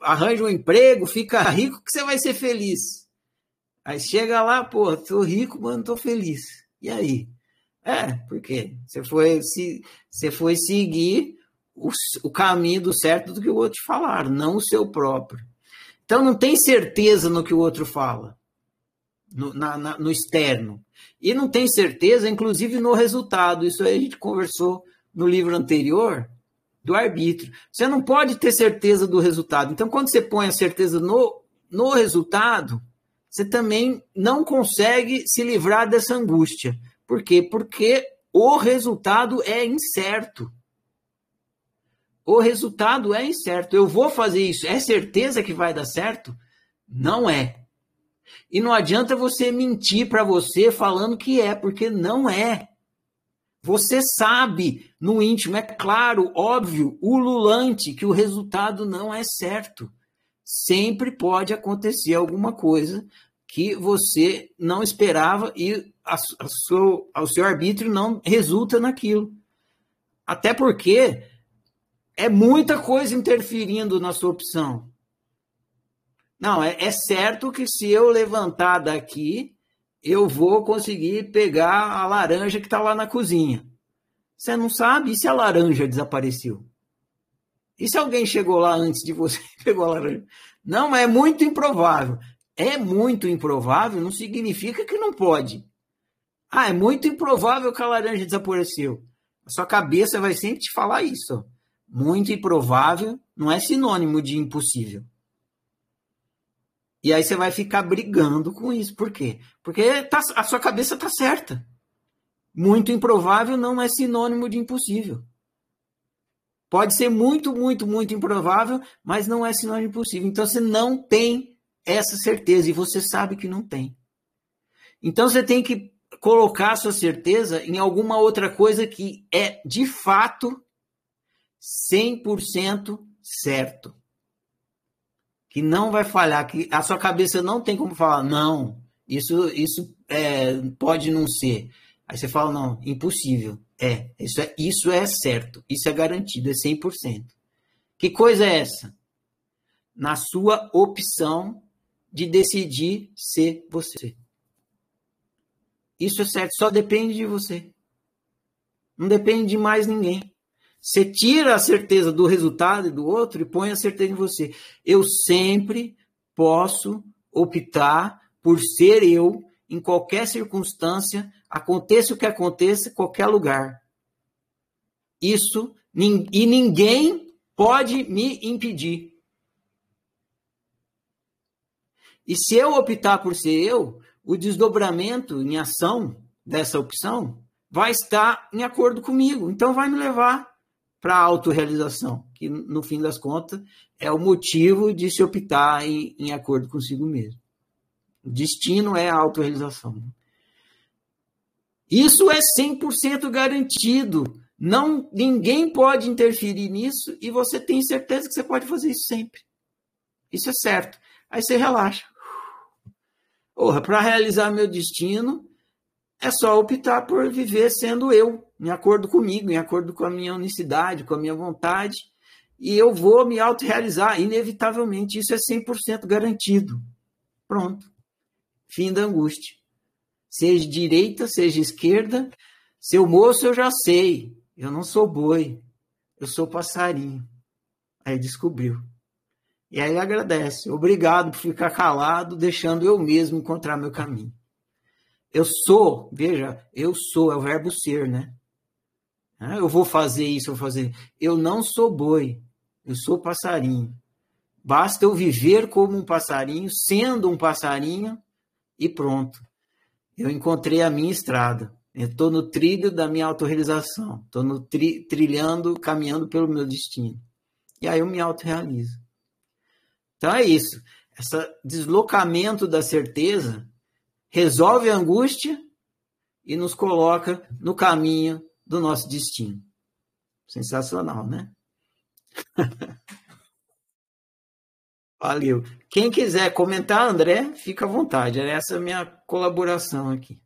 arranja um emprego, fica rico, que você vai ser feliz. Aí chega lá, pô, tô rico, mas não tô feliz. E aí? É, porque você foi, se, você foi seguir o, o caminho do certo do que o outro falar, não o seu próprio. Então não tem certeza no que o outro fala, no, na, na, no externo. E não tem certeza, inclusive, no resultado. Isso aí a gente conversou no livro anterior, do arbítrio. Você não pode ter certeza do resultado. Então, quando você põe a certeza no, no resultado, você também não consegue se livrar dessa angústia. Por quê? Porque o resultado é incerto o resultado é incerto. Eu vou fazer isso, é certeza que vai dar certo? Não é. E não adianta você mentir para você falando que é, porque não é. Você sabe no íntimo, é claro, óbvio, ululante, que o resultado não é certo. Sempre pode acontecer alguma coisa que você não esperava e a, a seu, o seu arbítrio não resulta naquilo. Até porque é muita coisa interferindo na sua opção. Não, é, é certo que se eu levantar daqui, eu vou conseguir pegar a laranja que está lá na cozinha. Você não sabe? E se a laranja desapareceu? E se alguém chegou lá antes de você e pegou a laranja? Não, é muito improvável. É muito improvável não significa que não pode. Ah, é muito improvável que a laranja desapareceu. A sua cabeça vai sempre te falar isso muito improvável não é sinônimo de impossível. E aí você vai ficar brigando com isso. Por quê? Porque tá, a sua cabeça está certa. Muito improvável não é sinônimo de impossível. Pode ser muito, muito, muito improvável, mas não é sinônimo de impossível. Então você não tem essa certeza e você sabe que não tem. Então você tem que colocar sua certeza em alguma outra coisa que é de fato 100% certo. Que não vai falhar, que a sua cabeça não tem como falar, não, isso, isso é, pode não ser. Aí você fala, não, impossível. É, isso é, isso é certo, isso é garantido, é 100%. Que coisa é essa? Na sua opção de decidir ser você. Isso é certo, só depende de você. Não depende de mais ninguém. Você tira a certeza do resultado e do outro e põe a certeza em você. Eu sempre posso optar por ser eu em qualquer circunstância, aconteça o que aconteça, em qualquer lugar. Isso e ninguém pode me impedir. E se eu optar por ser eu, o desdobramento em ação dessa opção vai estar em acordo comigo. Então vai me levar para a autorrealização, que no fim das contas é o motivo de se optar em, em acordo consigo mesmo. O destino é a autorrealização. Isso é 100% garantido. Não, ninguém pode interferir nisso e você tem certeza que você pode fazer isso sempre. Isso é certo. Aí você relaxa. Porra, para realizar meu destino, é só optar por viver sendo eu, em acordo comigo, em acordo com a minha unicidade, com a minha vontade, e eu vou me autorrealizar, inevitavelmente. Isso é 100% garantido. Pronto. Fim da angústia. Seja direita, seja esquerda, seu moço eu já sei. Eu não sou boi, eu sou passarinho. Aí descobriu. E aí agradece. Obrigado por ficar calado, deixando eu mesmo encontrar meu caminho. Eu sou, veja, eu sou, é o verbo ser, né? Ah, eu vou fazer isso, eu vou fazer. Eu não sou boi, eu sou passarinho. Basta eu viver como um passarinho, sendo um passarinho, e pronto. Eu encontrei a minha estrada. Estou no trilho da minha autorrealização. Estou tri trilhando, caminhando pelo meu destino. E aí eu me autorrealizo. Então é isso. Esse deslocamento da certeza resolve a angústia e nos coloca no caminho do nosso destino. Sensacional, né? Valeu. Quem quiser comentar, André, fica à vontade. Essa é a minha colaboração aqui.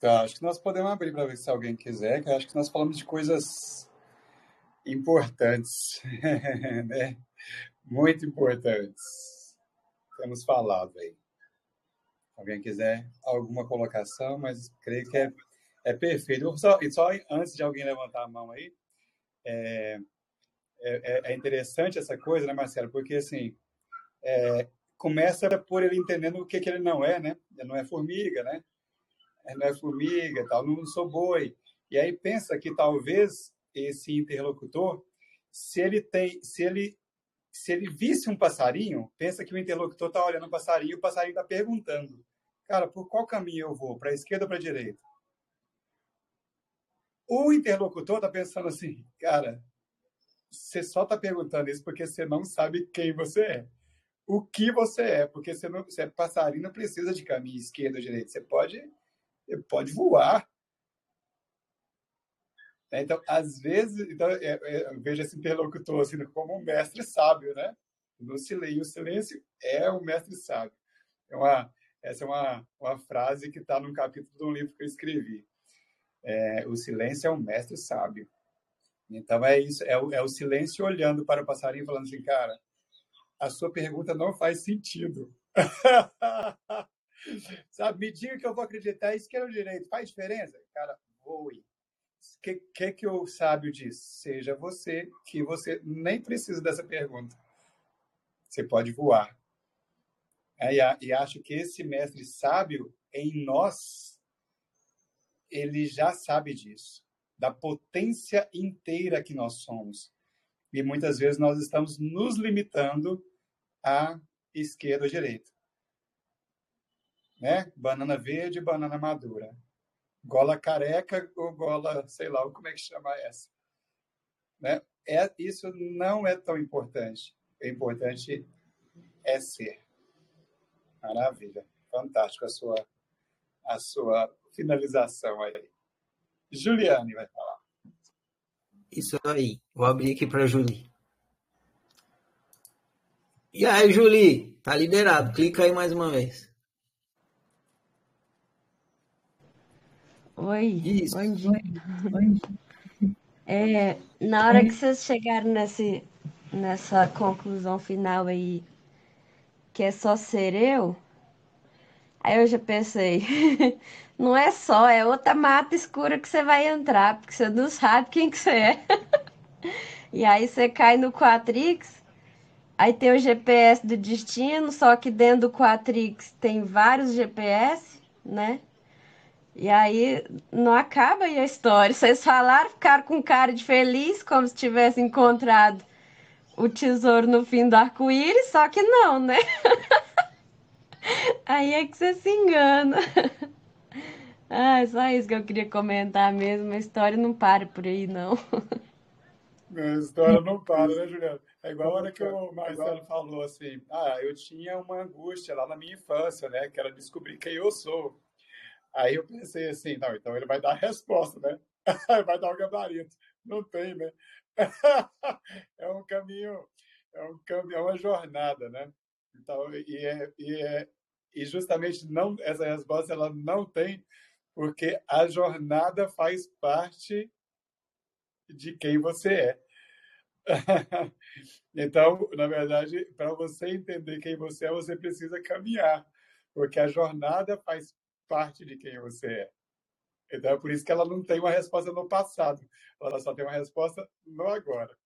Tá, acho que nós podemos abrir para ver se alguém quiser, que acho que nós falamos de coisas importantes, né? Muito importantes. Temos falado aí. Alguém quiser alguma colocação, mas creio que é, é perfeito. Só, e só antes de alguém levantar a mão aí, é, é, é interessante essa coisa, né, Marcelo? Porque, assim, é, começa por ele entendendo o que, que ele não é, né? Ele não é formiga, né? não é formiga, tal, não sou boi. E aí pensa que talvez esse interlocutor, se ele tem, se ele se ele visse um passarinho, pensa que o interlocutor está olhando o passarinho e o passarinho está perguntando, cara, por qual caminho eu vou? Para a esquerda ou para a direita? O interlocutor está pensando assim, cara, você só está perguntando isso porque você não sabe quem você é. O que você é, porque você, não, você é passarinho, não precisa de caminho esquerda ou direita. Você pode pode voar. É, então, às vezes, então, é, é, eu vejo esse interlocutor assim, como um mestre sábio, né? No silêncio, o silêncio é o mestre sábio. É uma, essa é uma, uma frase que está num capítulo de um livro que eu escrevi. É, o silêncio é o mestre sábio. Então é isso, é o, é o silêncio olhando para o passarinho falando assim, cara, a sua pergunta não faz sentido. Sabe, me diga que eu vou acreditar, esquerda ou direita, faz diferença? Cara, voe. Que, que, que o sábio diz? Seja você, que você nem precisa dessa pergunta. Você pode voar. É, e acho que esse mestre sábio em nós, ele já sabe disso, da potência inteira que nós somos. E muitas vezes nós estamos nos limitando à esquerda ou direita né? Banana verde, banana madura. Gola careca ou gola, sei lá, como é que chama essa? Né? É, isso não é tão importante. O importante é ser. Maravilha. Fantástico a sua, a sua finalização aí. Juliane vai falar. Isso aí. Vou abrir aqui para a Julie. E aí, Julie? Tá liberado. Clica aí mais uma vez. Oi, Isso. bom dia. É, na hora que vocês chegaram nesse, nessa conclusão final aí, que é só ser eu, aí eu já pensei, não é só, é outra mata escura que você vai entrar, porque você não sabe quem que você é. E aí você cai no Quatrix, aí tem o GPS do destino, só que dentro do Quatrix tem vários GPS, né? E aí não acaba aí a história. Vocês falaram, ficaram com cara de feliz, como se tivesse encontrado o tesouro no fim do arco-íris, só que não, né? Aí é que você se engana. Ah, só isso que eu queria comentar mesmo. A história não para por aí, não. A história não para, né, Juliana? É igual a hora que o Marcelo falou assim: ah, eu tinha uma angústia lá na minha infância, né? Que era descobrir quem eu sou. Aí eu pensei assim: não, então ele vai dar a resposta, né? vai dar o gabarito. Não tem, né? é um caminho, é um caminho, é uma jornada, né? Então, e, é, e, é, e justamente não essa resposta ela não tem, porque a jornada faz parte de quem você é. então, na verdade, para você entender quem você é, você precisa caminhar, porque a jornada faz parte de quem você é. Então, é por isso que ela não tem uma resposta no passado, ela só tem uma resposta no agora.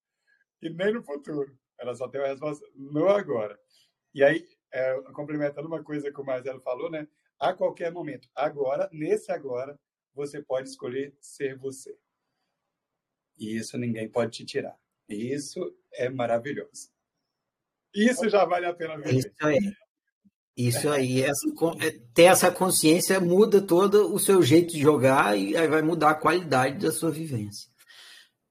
E nem no futuro, ela só tem uma resposta no agora. E aí, é, complementando uma coisa que o Marcelo falou, né? A qualquer momento, agora, nesse agora, você pode escolher ser você. E isso ninguém pode te tirar. Isso é maravilhoso. Isso já vale a pena ver. Isso aí. Isso aí, essa, é, ter essa consciência muda todo o seu jeito de jogar e aí vai mudar a qualidade da sua vivência.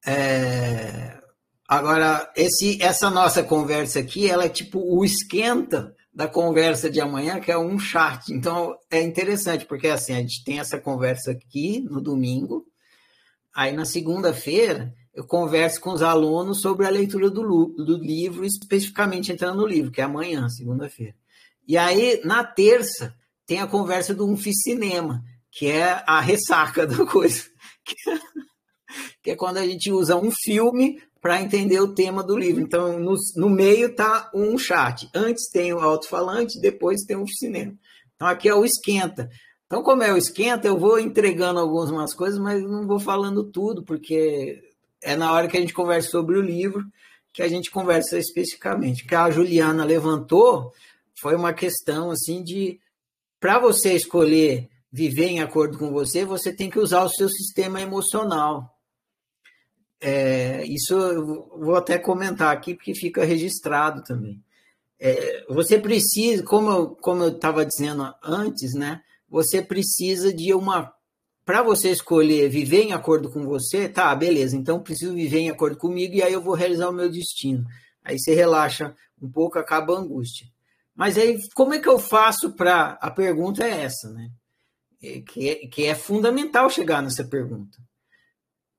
É, agora, esse, essa nossa conversa aqui, ela é tipo o esquenta da conversa de amanhã, que é um chat. Então, é interessante, porque assim, a gente tem essa conversa aqui no domingo, aí na segunda-feira eu converso com os alunos sobre a leitura do, do livro, especificamente entrando no livro, que é amanhã, segunda-feira. E aí, na terça, tem a conversa do Um Fiz Cinema, que é a ressaca da coisa. Que é, que é quando a gente usa um filme para entender o tema do livro. Então, no, no meio está um chat. Antes tem o alto-falante, depois tem o cinema. Então, aqui é o esquenta. Então, como é o esquenta, eu vou entregando algumas coisas, mas não vou falando tudo, porque é na hora que a gente conversa sobre o livro que a gente conversa especificamente. Que a Juliana levantou foi uma questão assim de para você escolher viver em acordo com você, você tem que usar o seu sistema emocional. É, isso eu vou até comentar aqui porque fica registrado também. É, você precisa, como eu como eu estava dizendo antes, né? Você precisa de uma para você escolher viver em acordo com você, tá, beleza, então preciso viver em acordo comigo e aí eu vou realizar o meu destino. Aí você relaxa um pouco, acaba a angústia. Mas aí, como é que eu faço para. A pergunta é essa, né? É, que é, que é fundamental chegar nessa pergunta.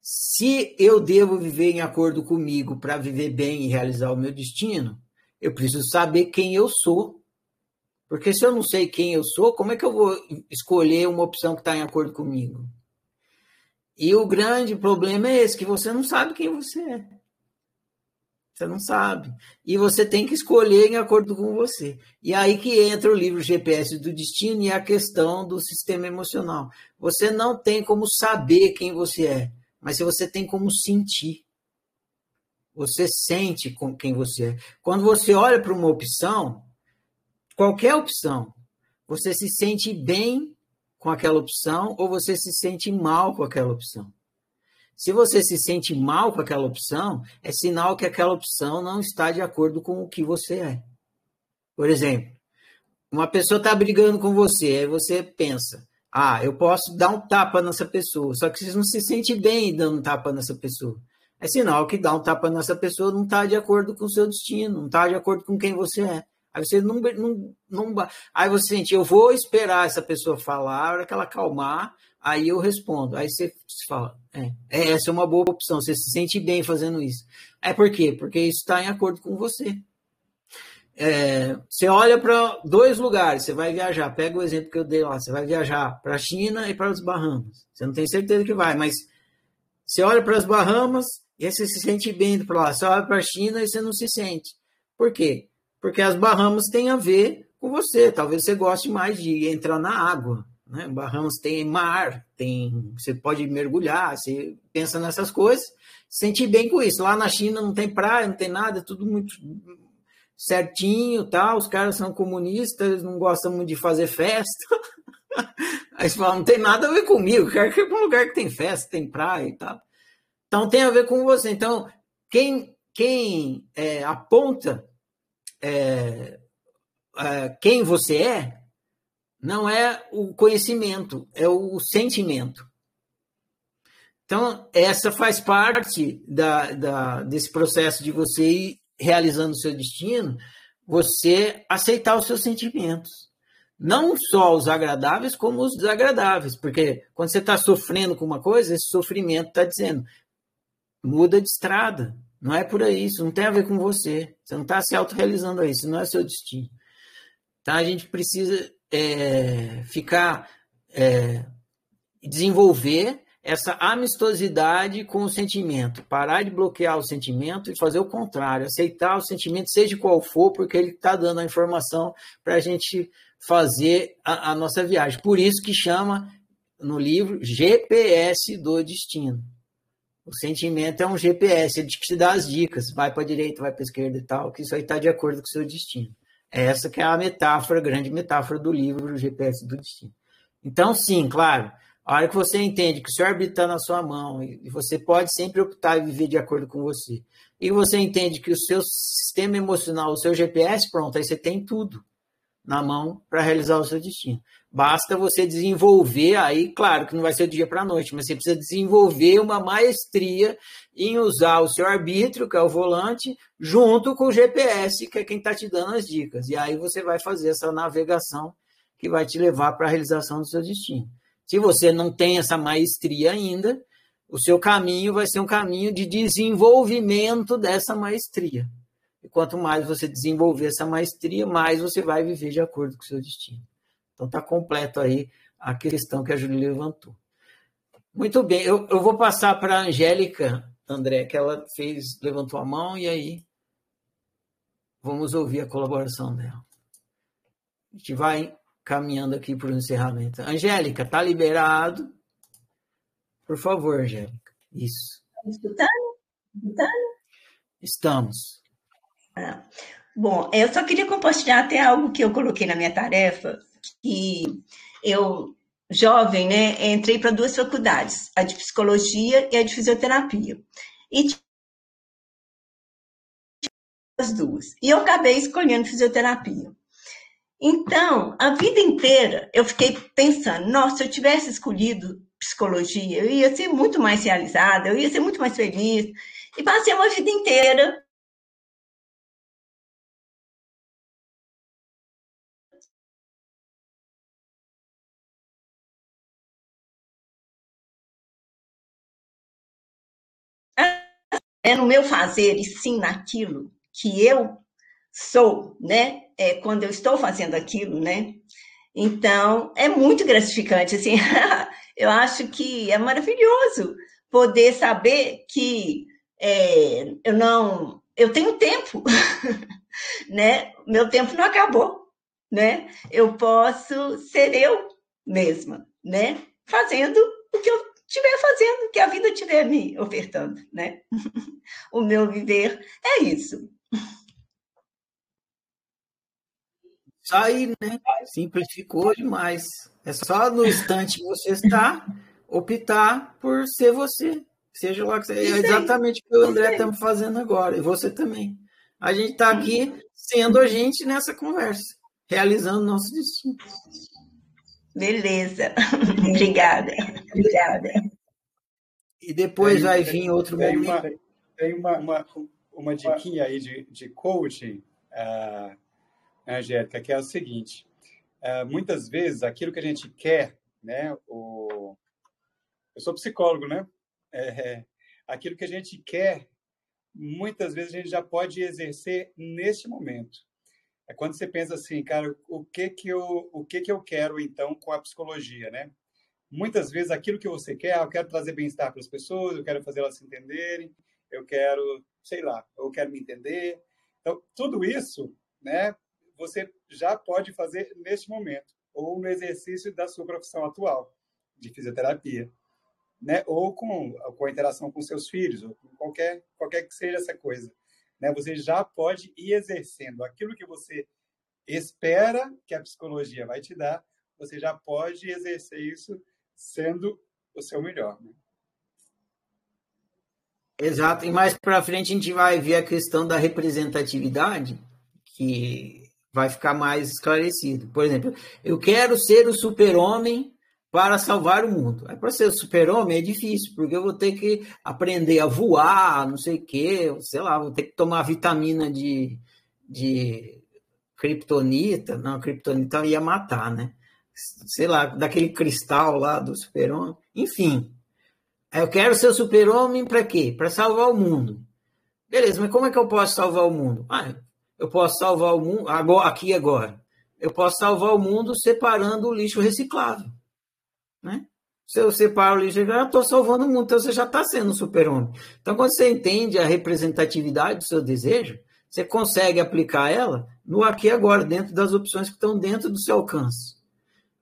Se eu devo viver em acordo comigo para viver bem e realizar o meu destino, eu preciso saber quem eu sou. Porque se eu não sei quem eu sou, como é que eu vou escolher uma opção que está em acordo comigo? E o grande problema é esse, que você não sabe quem você é. Você não sabe. E você tem que escolher em acordo com você. E aí que entra o livro GPS do Destino e a questão do sistema emocional. Você não tem como saber quem você é, mas você tem como sentir. Você sente com quem você é. Quando você olha para uma opção, qualquer opção, você se sente bem com aquela opção ou você se sente mal com aquela opção. Se você se sente mal com aquela opção, é sinal que aquela opção não está de acordo com o que você é. Por exemplo, uma pessoa está brigando com você, aí você pensa: ah, eu posso dar um tapa nessa pessoa, só que você não se sente bem dando um tapa nessa pessoa. É sinal que dar um tapa nessa pessoa não está de acordo com o seu destino, não está de acordo com quem você é. Aí você não, não, não. Aí você sente, eu vou esperar essa pessoa falar, a hora que ela acalmar, Aí eu respondo. Aí você fala, é, é, essa é uma boa opção, você se sente bem fazendo isso. É por quê? Porque isso está em acordo com você. É, você olha para dois lugares, você vai viajar. Pega o exemplo que eu dei lá, você vai viajar para a China e para as Bahamas. Você não tem certeza que vai, mas você olha para as Bahamas e aí você se sente bem indo para lá. Você olha para a China e você não se sente. Por quê? Porque as Bahamas têm a ver com você. Talvez você goste mais de entrar na água Né? Bahamas tem mar, tem, você pode mergulhar, você pensa nessas coisas, sente bem com isso. Lá na China não tem praia, não tem nada, é tudo muito certinho, tal. Os caras são comunistas, não gostam muito de fazer festa. Aí você fala, não tem nada a ver comigo, quero ir para um lugar que tem festa, tem praia e tal. Então tem a ver com você. Então, quem, quem é, aponta é, é, quem você é, não é o conhecimento, é o sentimento. Então, essa faz parte da, da, desse processo de você ir realizando o seu destino, você aceitar os seus sentimentos. Não só os agradáveis, como os desagradáveis. Porque quando você está sofrendo com uma coisa, esse sofrimento está dizendo: muda de estrada. Não é por aí, isso não tem a ver com você. Você não está se autorrealizando aí, isso não é seu destino. Então a gente precisa é, ficar, é, desenvolver essa amistosidade com o sentimento, parar de bloquear o sentimento e fazer o contrário, aceitar o sentimento, seja qual for, porque ele está dando a informação para a gente fazer a, a nossa viagem. Por isso que chama no livro GPS do destino. O sentimento é um GPS, ele te dá as dicas, vai para a direita, vai para a esquerda e tal, que isso aí está de acordo com o seu destino. Essa que é a metáfora, a grande metáfora do livro GPS do Destino. Então, sim, claro, a hora que você entende que o seu arbítrio está na sua mão e você pode sempre optar e viver de acordo com você, e você entende que o seu sistema emocional, o seu GPS, pronto, aí você tem tudo na mão para realizar o seu destino. Basta você desenvolver, aí, claro que não vai ser do dia para a noite, mas você precisa desenvolver uma maestria em usar o seu arbítrio, que é o volante, junto com o GPS, que é quem está te dando as dicas. E aí você vai fazer essa navegação que vai te levar para a realização do seu destino. Se você não tem essa maestria ainda, o seu caminho vai ser um caminho de desenvolvimento dessa maestria. Quanto mais você desenvolver essa maestria, mais você vai viver de acordo com o seu destino. Então está completo aí a questão que a Júlia levantou. Muito bem, eu, eu vou passar para a Angélica, André, que ela fez, levantou a mão e aí vamos ouvir a colaboração dela. A gente vai caminhando aqui para o encerramento. Angélica, está liberado. Por favor, Angélica. Isso. Está escutando? Escutando? Estamos. Bom, eu só queria compartilhar até algo que eu coloquei na minha tarefa, que eu, jovem, né, entrei para duas faculdades, a de psicologia e a de fisioterapia. E as duas. E eu acabei escolhendo fisioterapia. Então, a vida inteira eu fiquei pensando, nossa, se eu tivesse escolhido psicologia, eu ia ser muito mais realizada, eu ia ser muito mais feliz. E passei uma vida inteira é no meu fazer e sim naquilo que eu sou, né? É, quando eu estou fazendo aquilo, né? Então, é muito gratificante, assim, eu acho que é maravilhoso poder saber que é, eu não, eu tenho tempo, né? Meu tempo não acabou, né? Eu posso ser eu mesma, né? Fazendo o que eu estiver fazendo, que a vida estiver me ofertando, né? o meu viver é isso. Só aí, né? Simplificou demais. É só no instante que você está, optar por ser você. Seja lá que você. É exatamente o que o André estamos fazendo agora. E você também. A gente está aqui sendo a gente nessa conversa, realizando nosso destino. Beleza. Obrigada. Obrigada. E depois tem, vai vir outro tem momento. Uma, tem uma, uma, uma diquinha aí de, de coaching, uh, Angélica, que é o seguinte. Uh, muitas vezes, aquilo que a gente quer, né? O... Eu sou psicólogo, né? É, aquilo que a gente quer, muitas vezes a gente já pode exercer neste momento. É quando você pensa assim, cara, o que que eu, o que que eu quero então com a psicologia, né? Muitas vezes aquilo que você quer, ah, eu quero trazer bem-estar para as pessoas, eu quero fazer elas se entenderem, eu quero, sei lá, eu quero me entender. Então, tudo isso, né, você já pode fazer neste momento. ou no exercício da sua profissão atual de fisioterapia, né? Ou com, com a interação com seus filhos, ou com qualquer qualquer que seja essa coisa, né? Você já pode ir exercendo aquilo que você espera que a psicologia vai te dar, você já pode exercer isso sendo o seu melhor. Né? Exato, e mais para frente a gente vai ver a questão da representatividade, que vai ficar mais esclarecido. Por exemplo, eu quero ser o super-homem para salvar o mundo. Para ser super-homem é difícil, porque eu vou ter que aprender a voar, não sei o quê, sei lá, vou ter que tomar vitamina de, de kryptonita. Não, a kryptonita ia matar, né? Sei lá, daquele cristal lá do super-homem. Enfim, eu quero ser super-homem para quê? Para salvar o mundo. Beleza, mas como é que eu posso salvar o mundo? Ah, eu posso salvar o mundo agora, aqui agora. Eu posso salvar o mundo separando o lixo reciclável. Né? Se eu separo o lixo eu estou salvando o mundo. Então você já está sendo super-homem. Então, quando você entende a representatividade do seu desejo, você consegue aplicar ela no aqui e agora, dentro das opções que estão dentro do seu alcance.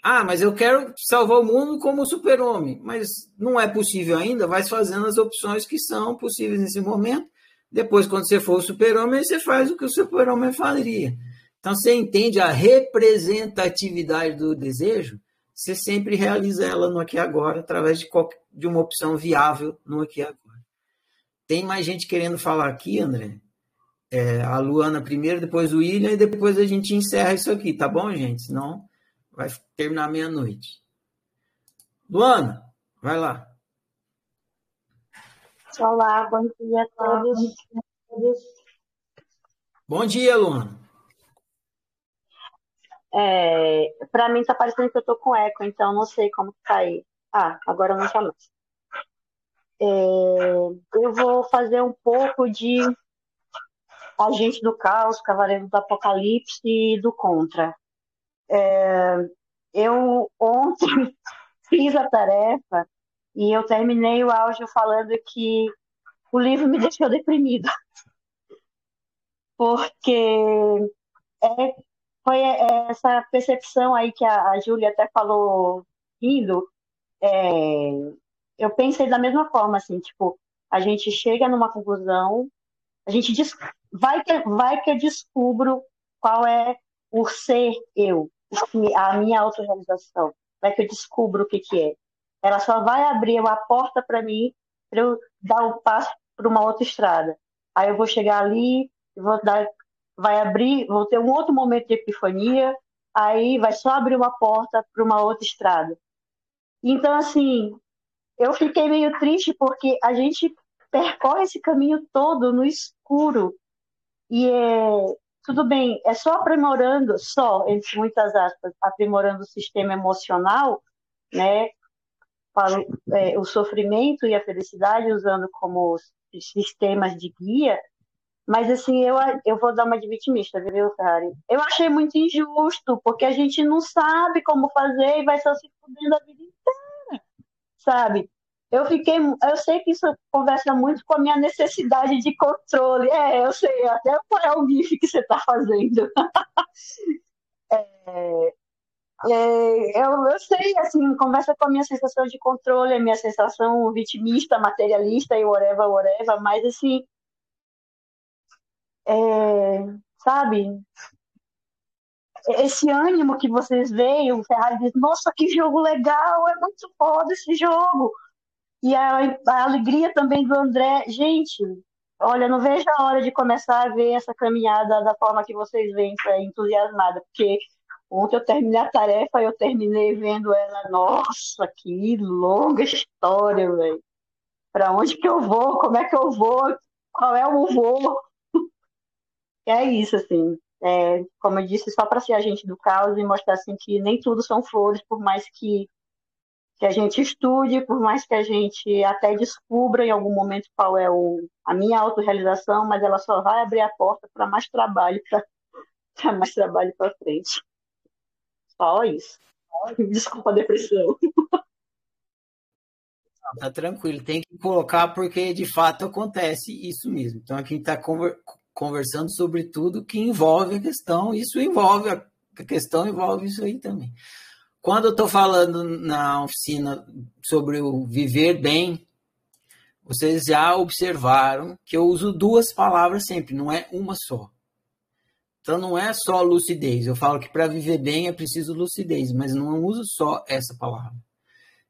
Ah, mas eu quero salvar o mundo como super-homem. Mas não é possível ainda, vai fazendo as opções que são possíveis nesse momento. Depois, quando você for o super-homem, você faz o que o super-homem faria. Então, você entende a representatividade do desejo, você sempre realiza ela no aqui e agora, através de, qualquer, de uma opção viável no aqui e agora. Tem mais gente querendo falar aqui, André? É, a Luana primeiro, depois o William, e depois a gente encerra isso aqui, tá bom, gente? Senão Vai terminar meia-noite. Luana, vai lá. Olá, bom dia a todos. Bom dia, Luana. É, Para mim está parecendo que eu estou com eco, então não sei como que tá. Ah, agora não está mais. É, eu vou fazer um pouco de Agente do Caos, Cavaleiro do Apocalipse e do Contra. É, eu ontem fiz a tarefa e eu terminei o áudio falando que o livro me deixou deprimida. Porque é, foi essa percepção aí que a, a Júlia até falou rindo. É, eu pensei da mesma forma, assim, tipo, a gente chega numa conclusão, a gente diz, vai que, vai que eu descubro qual é o ser eu, a minha autorrealização, vai que eu descubro o que, que é. Ela só vai abrir uma porta para mim para eu dar o um passo para uma outra estrada. Aí eu vou chegar ali, vou dar, vai abrir, vou ter um outro momento de epifania, aí vai só abrir uma porta para uma outra estrada. Então, assim, eu fiquei meio triste porque a gente percorre esse caminho todo no escuro. E é, tudo bem, é só aprimorando, só, entre muitas aspas, aprimorando o sistema emocional, né, para é, o sofrimento e a felicidade usando como sistemas de guia, mas assim, eu, eu vou dar uma de vitimista, viu, Ferrari? Eu achei muito injusto, porque a gente não sabe como fazer e vai só se fudendo a vida inteira, sabe? eu fiquei, eu sei que isso conversa muito com a minha necessidade de controle. É, eu sei até qual é o GIF que você está fazendo. é, é, eu, eu sei, assim, conversa com a minha sensação de controle, a minha sensação vitimista, materialista e whatever, whatever, mas assim, é, sabe, esse ânimo que vocês veem, o Ferrari diz, nossa, que jogo legal, é muito foda esse jogo. E a, a alegria também do André. Gente, olha, não vejo a hora de começar a ver essa caminhada da forma que vocês veem, entusiasmada, porque ontem eu terminei a tarefa e eu terminei vendo ela. Nossa, que longa história, velho. Para onde que eu vou? Como é que eu vou? Qual é o voo? É isso, assim. É, como eu disse, só para ser agente do caos e mostrar assim, que nem tudo são flores, por mais que que a gente estude, por mais que a gente até descubra em algum momento qual é o, a minha autorrealização, mas ela só vai abrir a porta para mais trabalho, para mais trabalho para frente. Só isso. Desculpa a depressão. Tá tranquilo, tem que colocar porque de fato acontece isso mesmo. Então aqui está conversando sobre tudo que envolve a questão, isso envolve A questão envolve isso aí também. Quando eu estou falando na oficina sobre o viver bem, vocês já observaram que eu uso duas palavras sempre, não é uma só. Então não é só lucidez. Eu falo que para viver bem é preciso lucidez, mas não uso só essa palavra.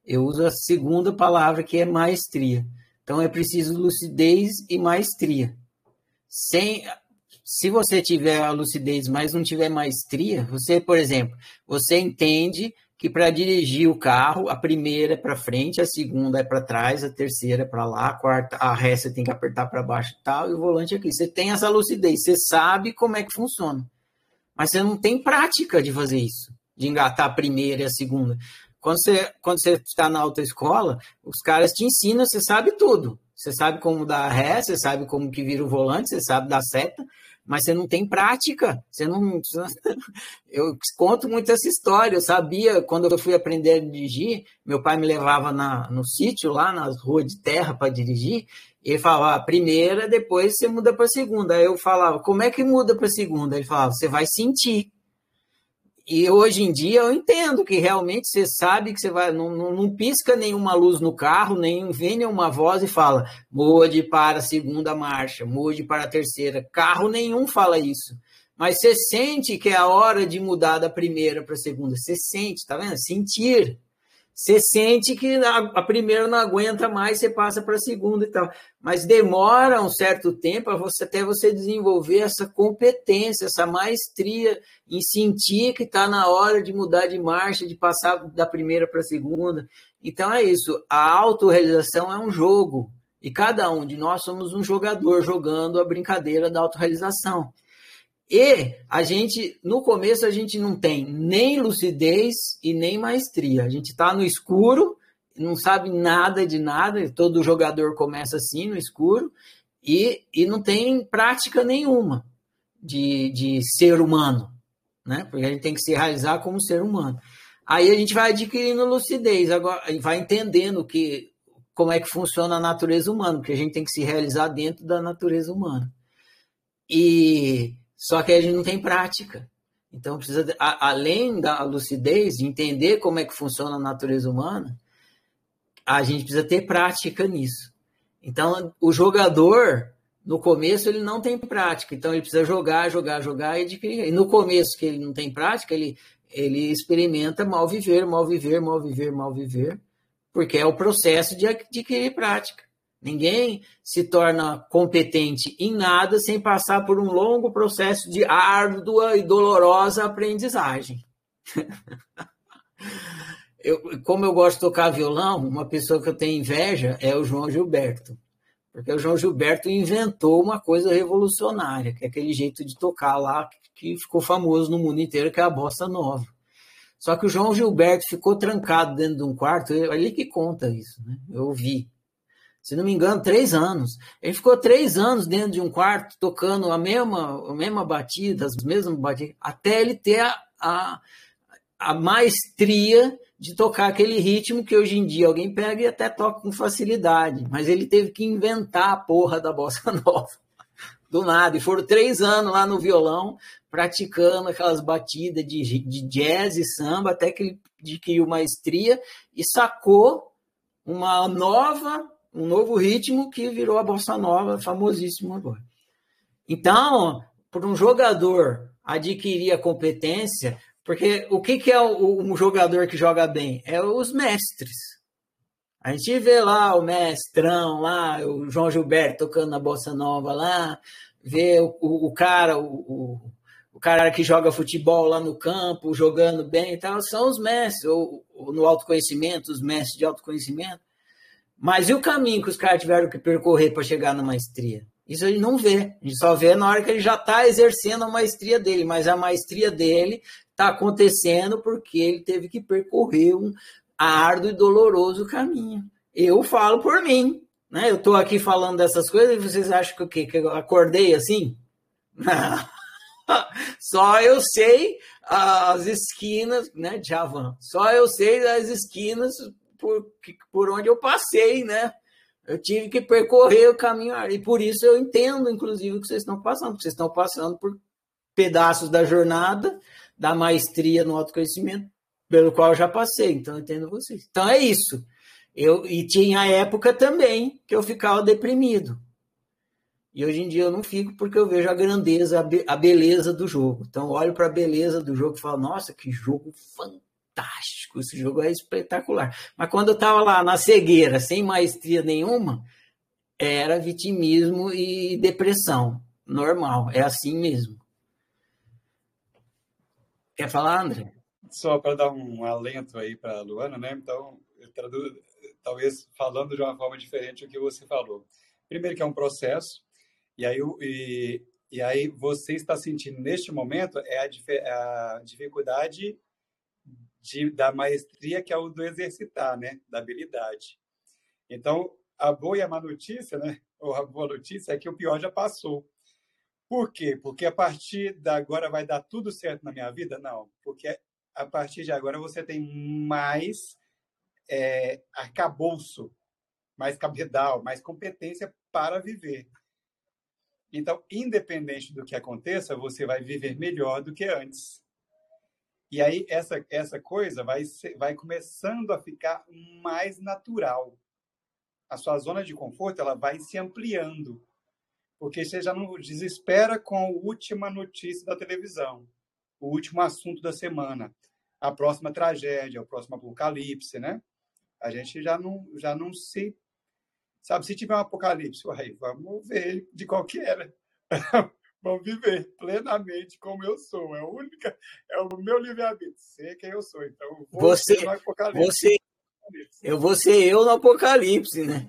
Eu uso a segunda palavra que é maestria. Então é preciso lucidez e maestria. Sem se você tiver a lucidez, mas não tiver maestria, você, por exemplo, você entende que para dirigir o carro, a primeira é para frente, a segunda é para trás, a terceira é para lá, a quarta, a ré você tem que apertar para baixo e tal, e o volante aqui. Você tem essa lucidez, você sabe como é que funciona. Mas você não tem prática de fazer isso, de engatar a primeira e a segunda. Quando você, quando você está na autoescola, os caras te ensinam, você sabe tudo. Você sabe como dar ré, você sabe como que vira o volante, você sabe dar seta, mas você não tem prática. Você não. Eu conto muito essa história. Eu sabia, quando eu fui aprender a dirigir, meu pai me levava na, no sítio, lá nas ruas de terra para dirigir. E ele falava, primeira, depois você muda para segunda. Aí eu falava, como é que muda para segunda? Ele falava, você vai sentir. E hoje em dia eu entendo que realmente você sabe que você vai, não, não, não, pisca nenhuma luz no carro, nem vem nenhuma voz e fala, mude para a segunda marcha, mude para a terceira. Carro nenhum fala isso. Mas você sente que é a hora de mudar da primeira para a segunda. Você sente, tá vendo? Sentir. Você sente que a, primeira não aguenta mais, você passa para a segunda e tal. Mas demora um certo tempo você, até você desenvolver essa competência, essa maestria em sentir que está na hora de mudar de marcha, de passar da primeira para a segunda. Então é isso. A autorrealização é um jogo. E cada um de nós somos um jogador jogando a brincadeira da autorrealização. E a gente, no começo, a gente não tem nem lucidez e nem maestria. A gente está no escuro, não sabe nada de nada, todo jogador começa assim, no escuro, e, e não tem prática nenhuma de, de ser humano, né? Porque a gente tem que se realizar como ser humano. Aí a gente vai adquirindo lucidez, agora vai entendendo que como é que funciona a natureza humana, porque a gente tem que se realizar dentro da natureza humana. E só que a gente não tem prática. Então, precisa, a, além da lucidez, de entender como é que funciona a natureza humana, a gente precisa ter prática nisso. Então, o jogador, no começo, ele não tem prática. Então, ele precisa jogar, jogar, jogar e adquirir. E no começo, que ele não tem prática, ele, ele experimenta mal viver, mal viver, mal viver, mal viver, porque é o processo de adquirir prática. Ninguém se torna competente em nada sem passar por um longo processo de árdua e dolorosa aprendizagem. eu, como eu gosto de tocar violão, uma pessoa que eu tenho inveja é o João Gilberto. Porque o João Gilberto inventou uma coisa revolucionária, que é aquele jeito de tocar lá que ficou famoso no mundo inteiro, que é a bossa nova. Só que o João Gilberto ficou trancado dentro de um quarto, ele que conta isso, né? Eu ouvi se não me engano, três anos. Ele ficou três anos dentro de um quarto tocando a mesma, a mesma batida, as mesmas batidas, até ele ter a, a, a maestria de tocar aquele ritmo que hoje em dia alguém pega e até toca com facilidade. Mas ele teve que inventar a porra da bossa nova. Do nada. E foram três anos lá no violão, praticando aquelas batidas de, de jazz e samba, até que ele adquiriu maestria e sacou uma nova um novo ritmo que virou a bossa nova, famosíssimo agora. Então, para um jogador adquirir a competência, porque o que, que é um jogador que joga bem? É os mestres. A gente vê lá o mestrão lá, o João Gilberto tocando a bossa nova lá, vê o, o, o cara, o, o, cara que joga futebol lá no campo, jogando bem e tal, são os mestres, ou, ou no autoconhecimento, os mestres de autoconhecimento. Mas e o caminho que os caras tiveram que percorrer para chegar na maestria? Isso a gente não vê. A gente só vê na hora que ele já está exercendo a maestria dele. Mas a maestria dele está acontecendo porque ele teve que percorrer um árduo e doloroso caminho. Eu falo por mim. Né? Eu estou aqui falando dessas coisas e vocês acham que o quê? Que eu acordei assim? Só eu sei as esquinas, né, Javan? Só eu sei as esquinas por, por onde eu passei, né? Eu tive que percorrer o caminho e por isso eu entendo, inclusive, o que vocês estão passando, porque vocês estão passando por pedaços da jornada da maestria no autoconhecimento, pelo qual eu já passei, então eu entendo vocês. Então é isso. Eu, e tinha época também que eu ficava deprimido. E hoje em dia eu não fico porque eu vejo a grandeza, a, be a beleza do jogo. Então olho para a beleza do jogo e falo, nossa, que jogo fantástico, esse jogo é espetacular. Mas quando eu estava lá na cegueira, sem maestria nenhuma, era vitimismo e depressão. Normal, é assim mesmo. Quer falar, André? Só para dar um alento aí para a Luana, né? Então, talvez falando de uma forma diferente o que você falou. Primeiro que é um processo, e aí, e, e aí você está sentindo neste momento é a, a dificuldade de, da maestria, que é o do exercitar, né? Da habilidade. Então, a boa e a má notícia, né? Ou a boa notícia é que o pior já passou. Por quê? Porque a partir da agora vai dar tudo certo na minha vida? Não, porque a partir de agora você tem mais é, arcabouço, mais cabedal, mais competência para viver. Então, independente do que aconteça, você vai viver melhor do que antes. E aí essa essa coisa vai vai começando a ficar mais natural. A sua zona de conforto ela vai se ampliando porque você já não desespera com a última notícia da televisão, o último assunto da semana, a próxima tragédia, o próximo apocalipse, né? A gente já não, já não se. Sabe, se tiver um apocalipse, uai, vamos ver de qual que era. vamos viver plenamente como eu sou. É, a única, é o meu livre-arbítrio, ser quem eu sou. Então, vou você, no apocalipse. Você, eu vou ser eu no apocalipse, né?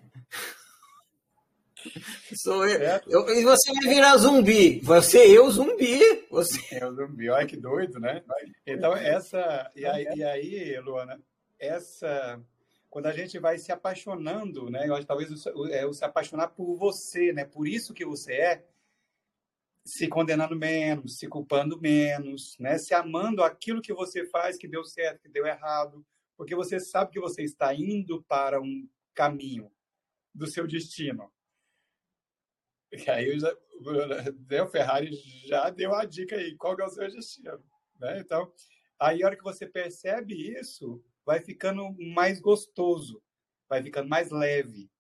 Sou eu. eu. E você vai virar zumbi. Você eu zumbi. Você é o zumbi. Olha que doido, né? Então, essa. E aí, e aí, Luana, essa. Quando a gente vai se apaixonando, né? Eu acho talvez é o se apaixonar por você, né? Por isso que você é, se condenando menos, se culpando menos, né? Se amando aquilo que você faz que deu certo, que deu errado, porque você sabe que você está indo para um caminho do seu destino. E aí já, né, o Ferrari já deu a dica aí, qual é o seu destino. Né? Então, aí a hora que você percebe isso, vai ficando mais gostoso, vai ficando mais leve.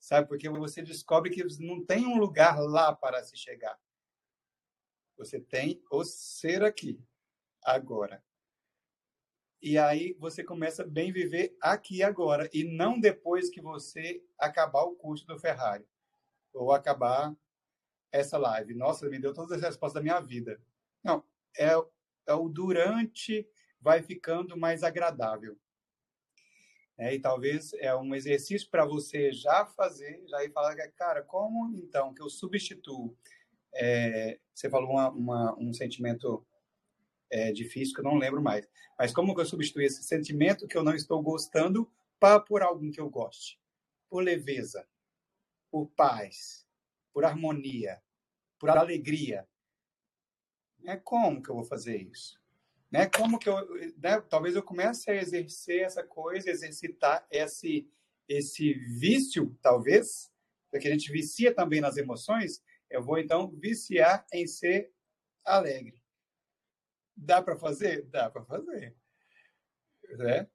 Sabe? Porque você descobre que não tem um lugar lá para se chegar. Você tem o ser aqui, agora. E aí você começa a bem viver aqui agora, e não depois que você acabar o curso do Ferrari ou acabar essa live. Nossa, me deu todas as respostas da minha vida. Não, é, é o durante vai ficando mais agradável. É, e talvez é um exercício para você já fazer, já ir falar, cara, como então que eu substituo? É, você falou uma, uma, um sentimento é, difícil que eu não lembro mais, mas como que eu substituo esse sentimento que eu não estou gostando para por algum que eu goste? Por leveza, por paz, por harmonia, por alegria. É como que eu vou fazer isso? Né? Como que eu, né? talvez eu comece a exercer essa coisa, exercitar esse esse vício, talvez, porque a gente vicia também nas emoções. Eu vou então viciar em ser alegre. Dá para fazer? Dá para fazer. Né?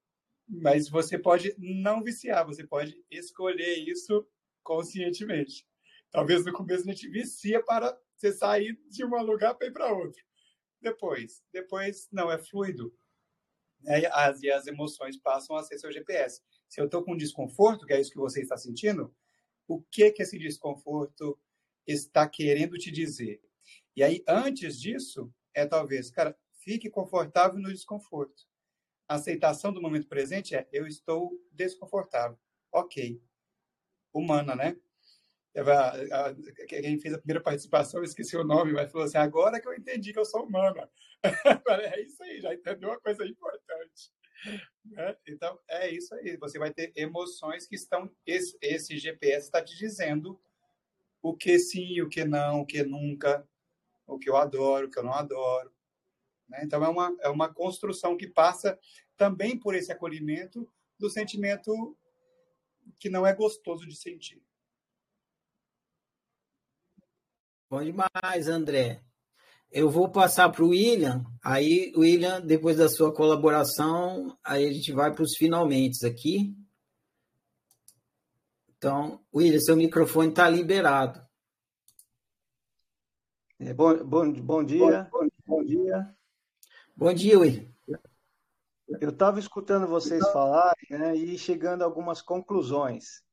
Mas você pode não viciar, você pode escolher isso conscientemente. Talvez no começo a gente vicia para você sair de um lugar para ir para outro. Depois, depois não é fluido. As, e as emoções passam a ser seu GPS. Se eu estou com desconforto, que é isso que você está sentindo, o que que esse desconforto está querendo te dizer? E aí, antes disso, é talvez, cara, fique confortável no desconforto. A aceitação do momento presente é eu estou desconfortável. Ok humana, né? Quem fez a primeira participação, eu esqueci o nome, mas falou assim: agora que eu entendi que eu sou humana. é isso aí, já entendeu uma coisa importante. Né? Então, é isso aí. Você vai ter emoções que estão. Esse, esse GPS está te dizendo o que sim, o que não, o que nunca, o que eu adoro, o que eu não adoro. Né? Então, é uma, é uma construção que passa também por esse acolhimento do sentimento que não é gostoso de sentir. Bom demais, André. eu vou passar para o William. Aí, William, depois da sua colaboração, aí a gente vai para os finalmente aqui. Então, William, seu microfone está liberado. É, bom, bom, bom dia. Bom, bom dia. Bom dia, William. Eu estava escutando vocês falarem né, e chegando a algumas conclusões.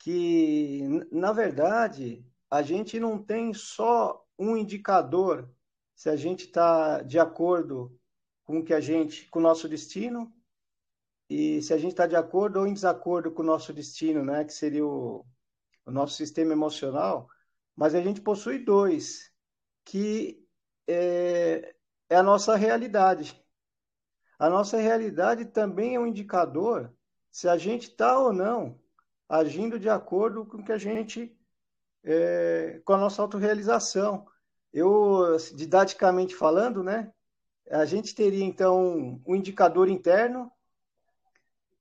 Que, na verdade, a gente não tem só um indicador se a gente está de acordo com o que a gente, com o nosso destino, e se a gente está de acordo ou em desacordo com o nosso destino, né, que seria o, o nosso sistema emocional, mas a gente possui dois, que é, é a nossa realidade. A nossa realidade também é um indicador se a gente está ou não agindo de acordo com que a gente é, com a nossa autorrealização eu, didaticamente falando, né, a gente teria então um indicador interno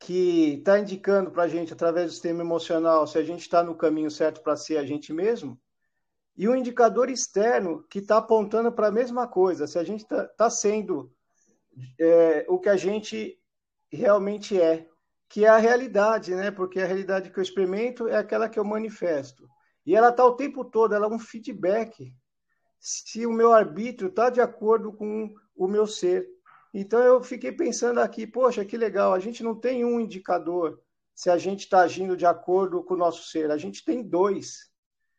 que está indicando para a gente, através do sistema emocional, se a gente está no caminho certo para ser a gente mesmo, e um indicador externo que está apontando para a mesma coisa, se a gente está tá sendo é, o que a gente realmente é, que é a realidade, né? Porque a realidade que eu experimento é aquela que eu manifesto. E ela está o tempo todo, ela é um feedback se o meu arbítrio está de acordo com o meu ser. Então eu fiquei pensando aqui, poxa, que legal, a gente não tem um indicador se a gente está agindo de acordo com o nosso ser, a gente tem dois.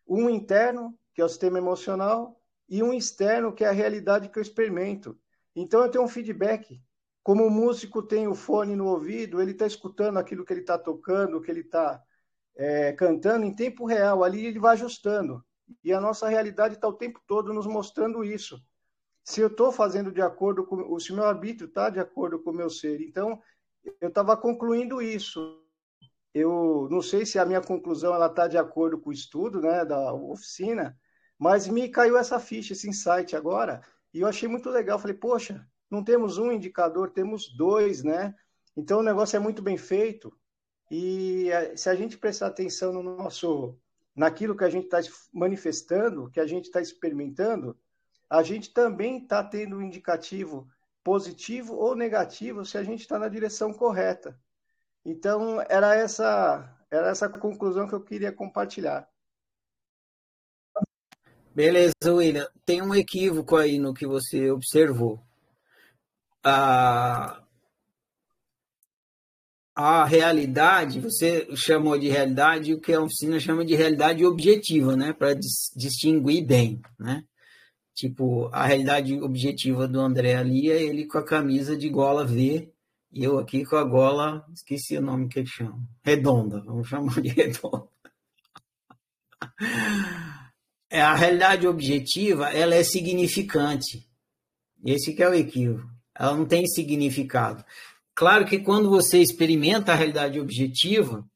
Um interno, que é o sistema emocional, e um externo, que é a realidade que eu experimento. Então eu tenho um feedback. Como o músico tem o fone no ouvido, ele está escutando aquilo que ele está tocando, que ele está é, cantando em tempo real, ali ele vai ajustando. E a nossa realidade está o tempo todo nos mostrando isso. Se eu estou fazendo de acordo com. Se o meu arbítrio está de acordo com o meu ser. Então, eu estava concluindo isso. Eu não sei se a minha conclusão ela está de acordo com o estudo né, da oficina, mas me caiu essa ficha, esse insight agora, e eu achei muito legal. Falei, poxa, não temos um indicador, temos dois, né? Então o negócio é muito bem feito. E eh, se a gente prestar atenção no nosso naquilo que a gente está manifestando, que a gente está experimentando, a gente também está tendo um indicativo positivo ou negativo se a gente está na direção correta. Então, era essa, era essa conclusão que eu queria compartilhar. Beleza, William. Tem um equívoco aí no que você observou. Ah, a realidade, você chamou de realidade, o que a oficina chama de realidade objetiva, né? Para distinguir bem, né? Tipo, a realidade objetiva do André ali é ele com a camisa de gola V e eu aqui com a gola, esqueci o nome que ele chama, redonda, vamos chamar de redonda. É, a realidade objetiva, ela é significante. Esse que é o equívoco. Ela não tem significado. Claro que quando você experimenta a realidade objetiva,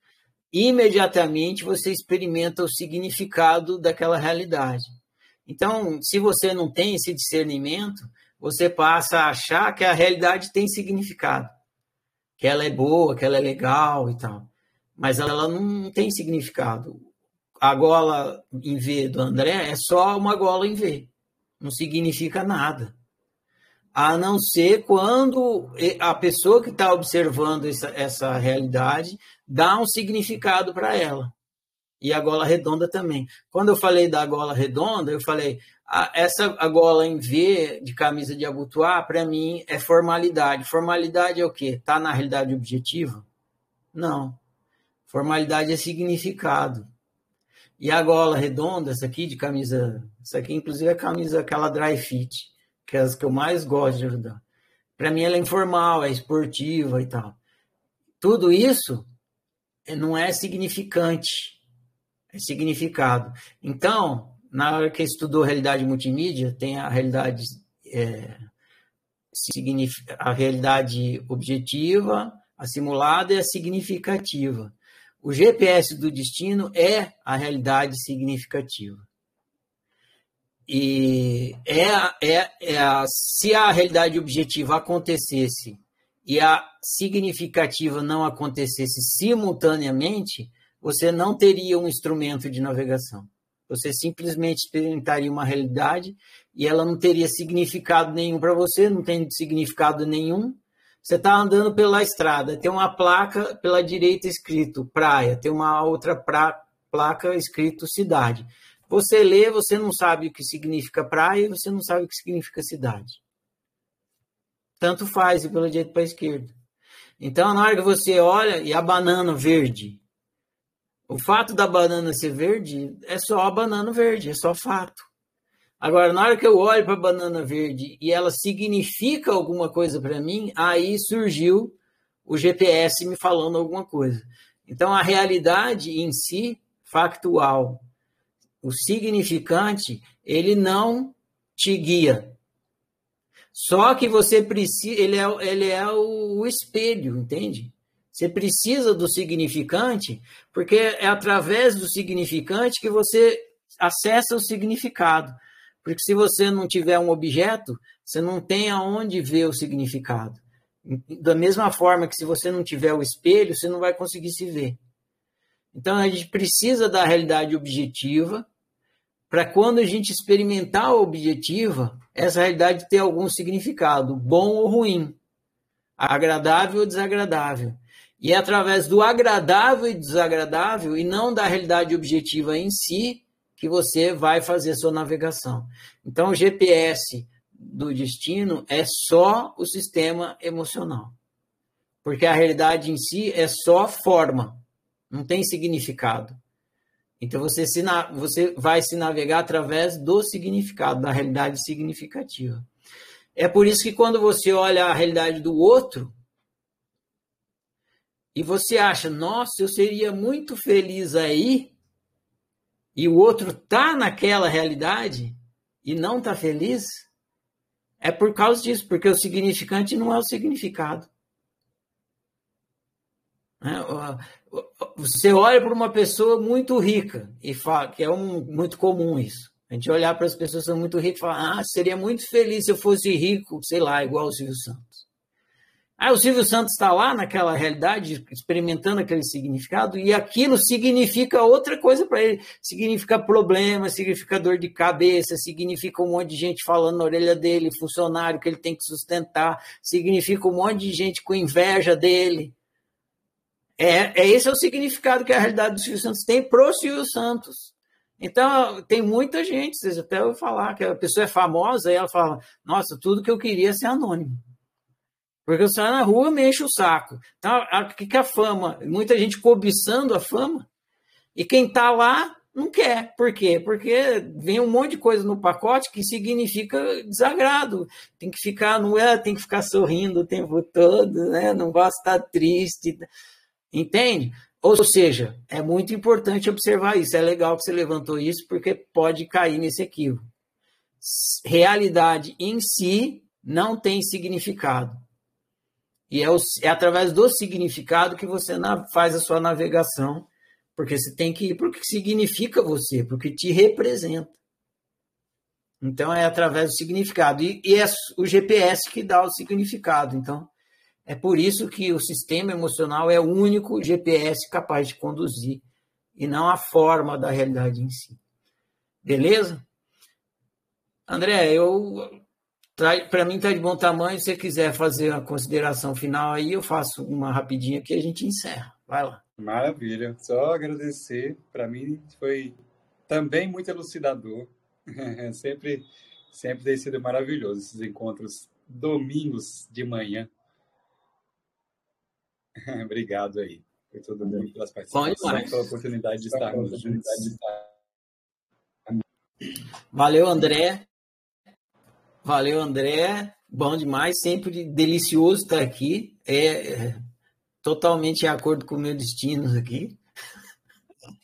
imediatamente você experimenta o significado daquela realidade. Então, se você não tem esse discernimento, você passa a achar que a realidade tem significado, que ela é boa, que ela é legal e tal. Mas ela não tem significado. A gola em V do André é só uma gola em V, não significa nada a não ser quando a pessoa que está observando essa, essa realidade dá um significado para ela. E a gola redonda também. Quando eu falei da gola redonda, eu falei, a, essa a gola em V de camisa de abotoar, para mim, é formalidade. Formalidade é o quê? Está na realidade objetiva? Não. Formalidade é significado. E a gola redonda, essa aqui de camisa, essa aqui inclusive é a camisa aquela dry fit que é as que eu mais gosto de ajudar. Para mim, ela é informal, é esportiva e tal. Tudo isso não é significante, significado. Então, na hora que estudou realidade multimídia, tem a realidade, é, a realidade objetiva, a simulada e a significativa. O GPS do destino é a realidade significativa. E é, é, é a, se a realidade objetiva acontecesse e a significativa não acontecesse simultaneamente, você não teria um instrumento de navegação. Você simplesmente experimentaria uma realidade e ela não teria significado nenhum para você, não tem significado nenhum. Você está andando pela estrada, tem uma placa pela direita escrito praia, tem uma outra pra, placa escrito cidade. Você lê, você não sabe o que significa praia, você não sabe o que significa cidade. Tanto faz ir pela direita para a esquerda. Então, na hora que você olha e a banana verde, o fato da banana ser verde é só a banana verde, é só fato. Agora, na hora que eu olho para a banana verde e ela significa alguma coisa para mim, aí surgiu o GPS me falando alguma coisa. Então, a realidade em si, factual, o significante, ele não te guia. Só que você precisa, ele é, ele é o espelho, entende? Você precisa do significante, porque é através do significante que você acessa o significado. Porque se você não tiver um objeto, você não tem aonde ver o significado. Da mesma forma que se você não tiver o espelho, você não vai conseguir se ver. Então a gente precisa da realidade objetiva para quando a gente experimentar a objetiva, essa realidade ter algum significado, bom ou ruim, agradável ou desagradável. E é através do agradável e desagradável, e não da realidade objetiva em si, que você vai fazer sua navegação. Então, o GPS do destino é só o sistema emocional. Porque a realidade em si é só forma, não tem significado. Então, você, se, você vai se navegar através do significado, da realidade significativa. É por isso que quando você olha a realidade do outro, e você acha, nossa, eu seria muito feliz aí, e o outro tá naquela realidade e não tá feliz, é por causa disso, porque o significante não é o significado. Né? Você olha para uma pessoa muito rica e fala que é um, muito comum isso. A gente olhar para as pessoas que são muito ricas e falar, ah, seria muito feliz se eu fosse rico, sei lá, igual o Silvio Santos. Aí o Silvio Santos está lá naquela realidade, experimentando aquele significado, e aquilo significa outra coisa para ele. Significa problema, significa dor de cabeça, significa um monte de gente falando na orelha dele, funcionário que ele tem que sustentar, significa um monte de gente com inveja dele. É, é esse é o significado que a realidade do Silvio Santos tem pro Silvio Santos. Então, tem muita gente, vocês até vão falar que a pessoa é famosa e ela fala: Nossa, tudo que eu queria é ser anônimo. Porque você sai na rua me enche o saco. Então, o que, é a fama? Muita gente cobiçando a fama. E quem está lá não quer. Por quê? Porque vem um monte de coisa no pacote que significa desagrado. Tem que ficar, não é, tem que ficar sorrindo o tempo todo, né? Não gosta estar triste. Entende? Ou seja, é muito importante observar isso. É legal que você levantou isso, porque pode cair nesse equívoco. Realidade em si não tem significado. E é, o, é através do significado que você na, faz a sua navegação, porque você tem que ir para o que significa você, porque te representa. Então é através do significado. E, e é o GPS que dá o significado. Então é por isso que o sistema emocional é o único GPS capaz de conduzir, e não a forma da realidade em si. Beleza? André, eu para mim está de bom tamanho. Se você quiser fazer a consideração final aí, eu faço uma rapidinha que a gente encerra. Vai lá. Maravilha. Só agradecer. Para mim foi também muito elucidador. sempre, sempre tem sido maravilhoso esses encontros domingos de manhã. Obrigado aí por todo mundo pelas participações, pela oportunidade de estarmos juntos. Valeu, André. Valeu, André. Bom demais, sempre delicioso estar aqui. É, é totalmente em acordo com o meu destino aqui.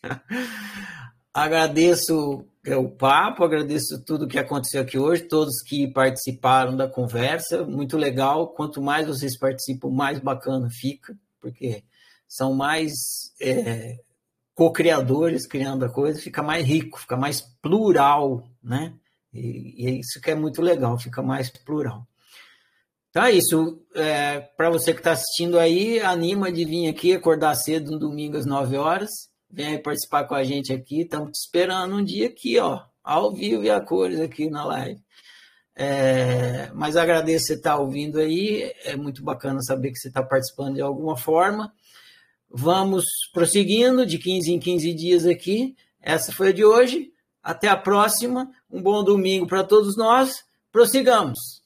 agradeço é, o papo, agradeço tudo que aconteceu aqui hoje, todos que participaram da conversa, muito legal. Quanto mais vocês participam, mais bacana fica, porque são mais é, co-criadores criando a coisa, fica mais rico, fica mais plural, né? E, e é isso que é muito legal, fica mais plural. Então é isso. É, Para você que está assistindo aí, anima de vir aqui, acordar cedo no domingo às 9 horas. Vem aí participar com a gente aqui. Estamos te esperando um dia aqui, ó. ao vivo e a cores aqui na live. É, mas agradeço você estar ouvindo aí, é muito bacana saber que você está participando de alguma forma. Vamos prosseguindo de 15 em 15 dias aqui. Essa foi a de hoje. Até a próxima. Um bom domingo para todos nós. Prossigamos.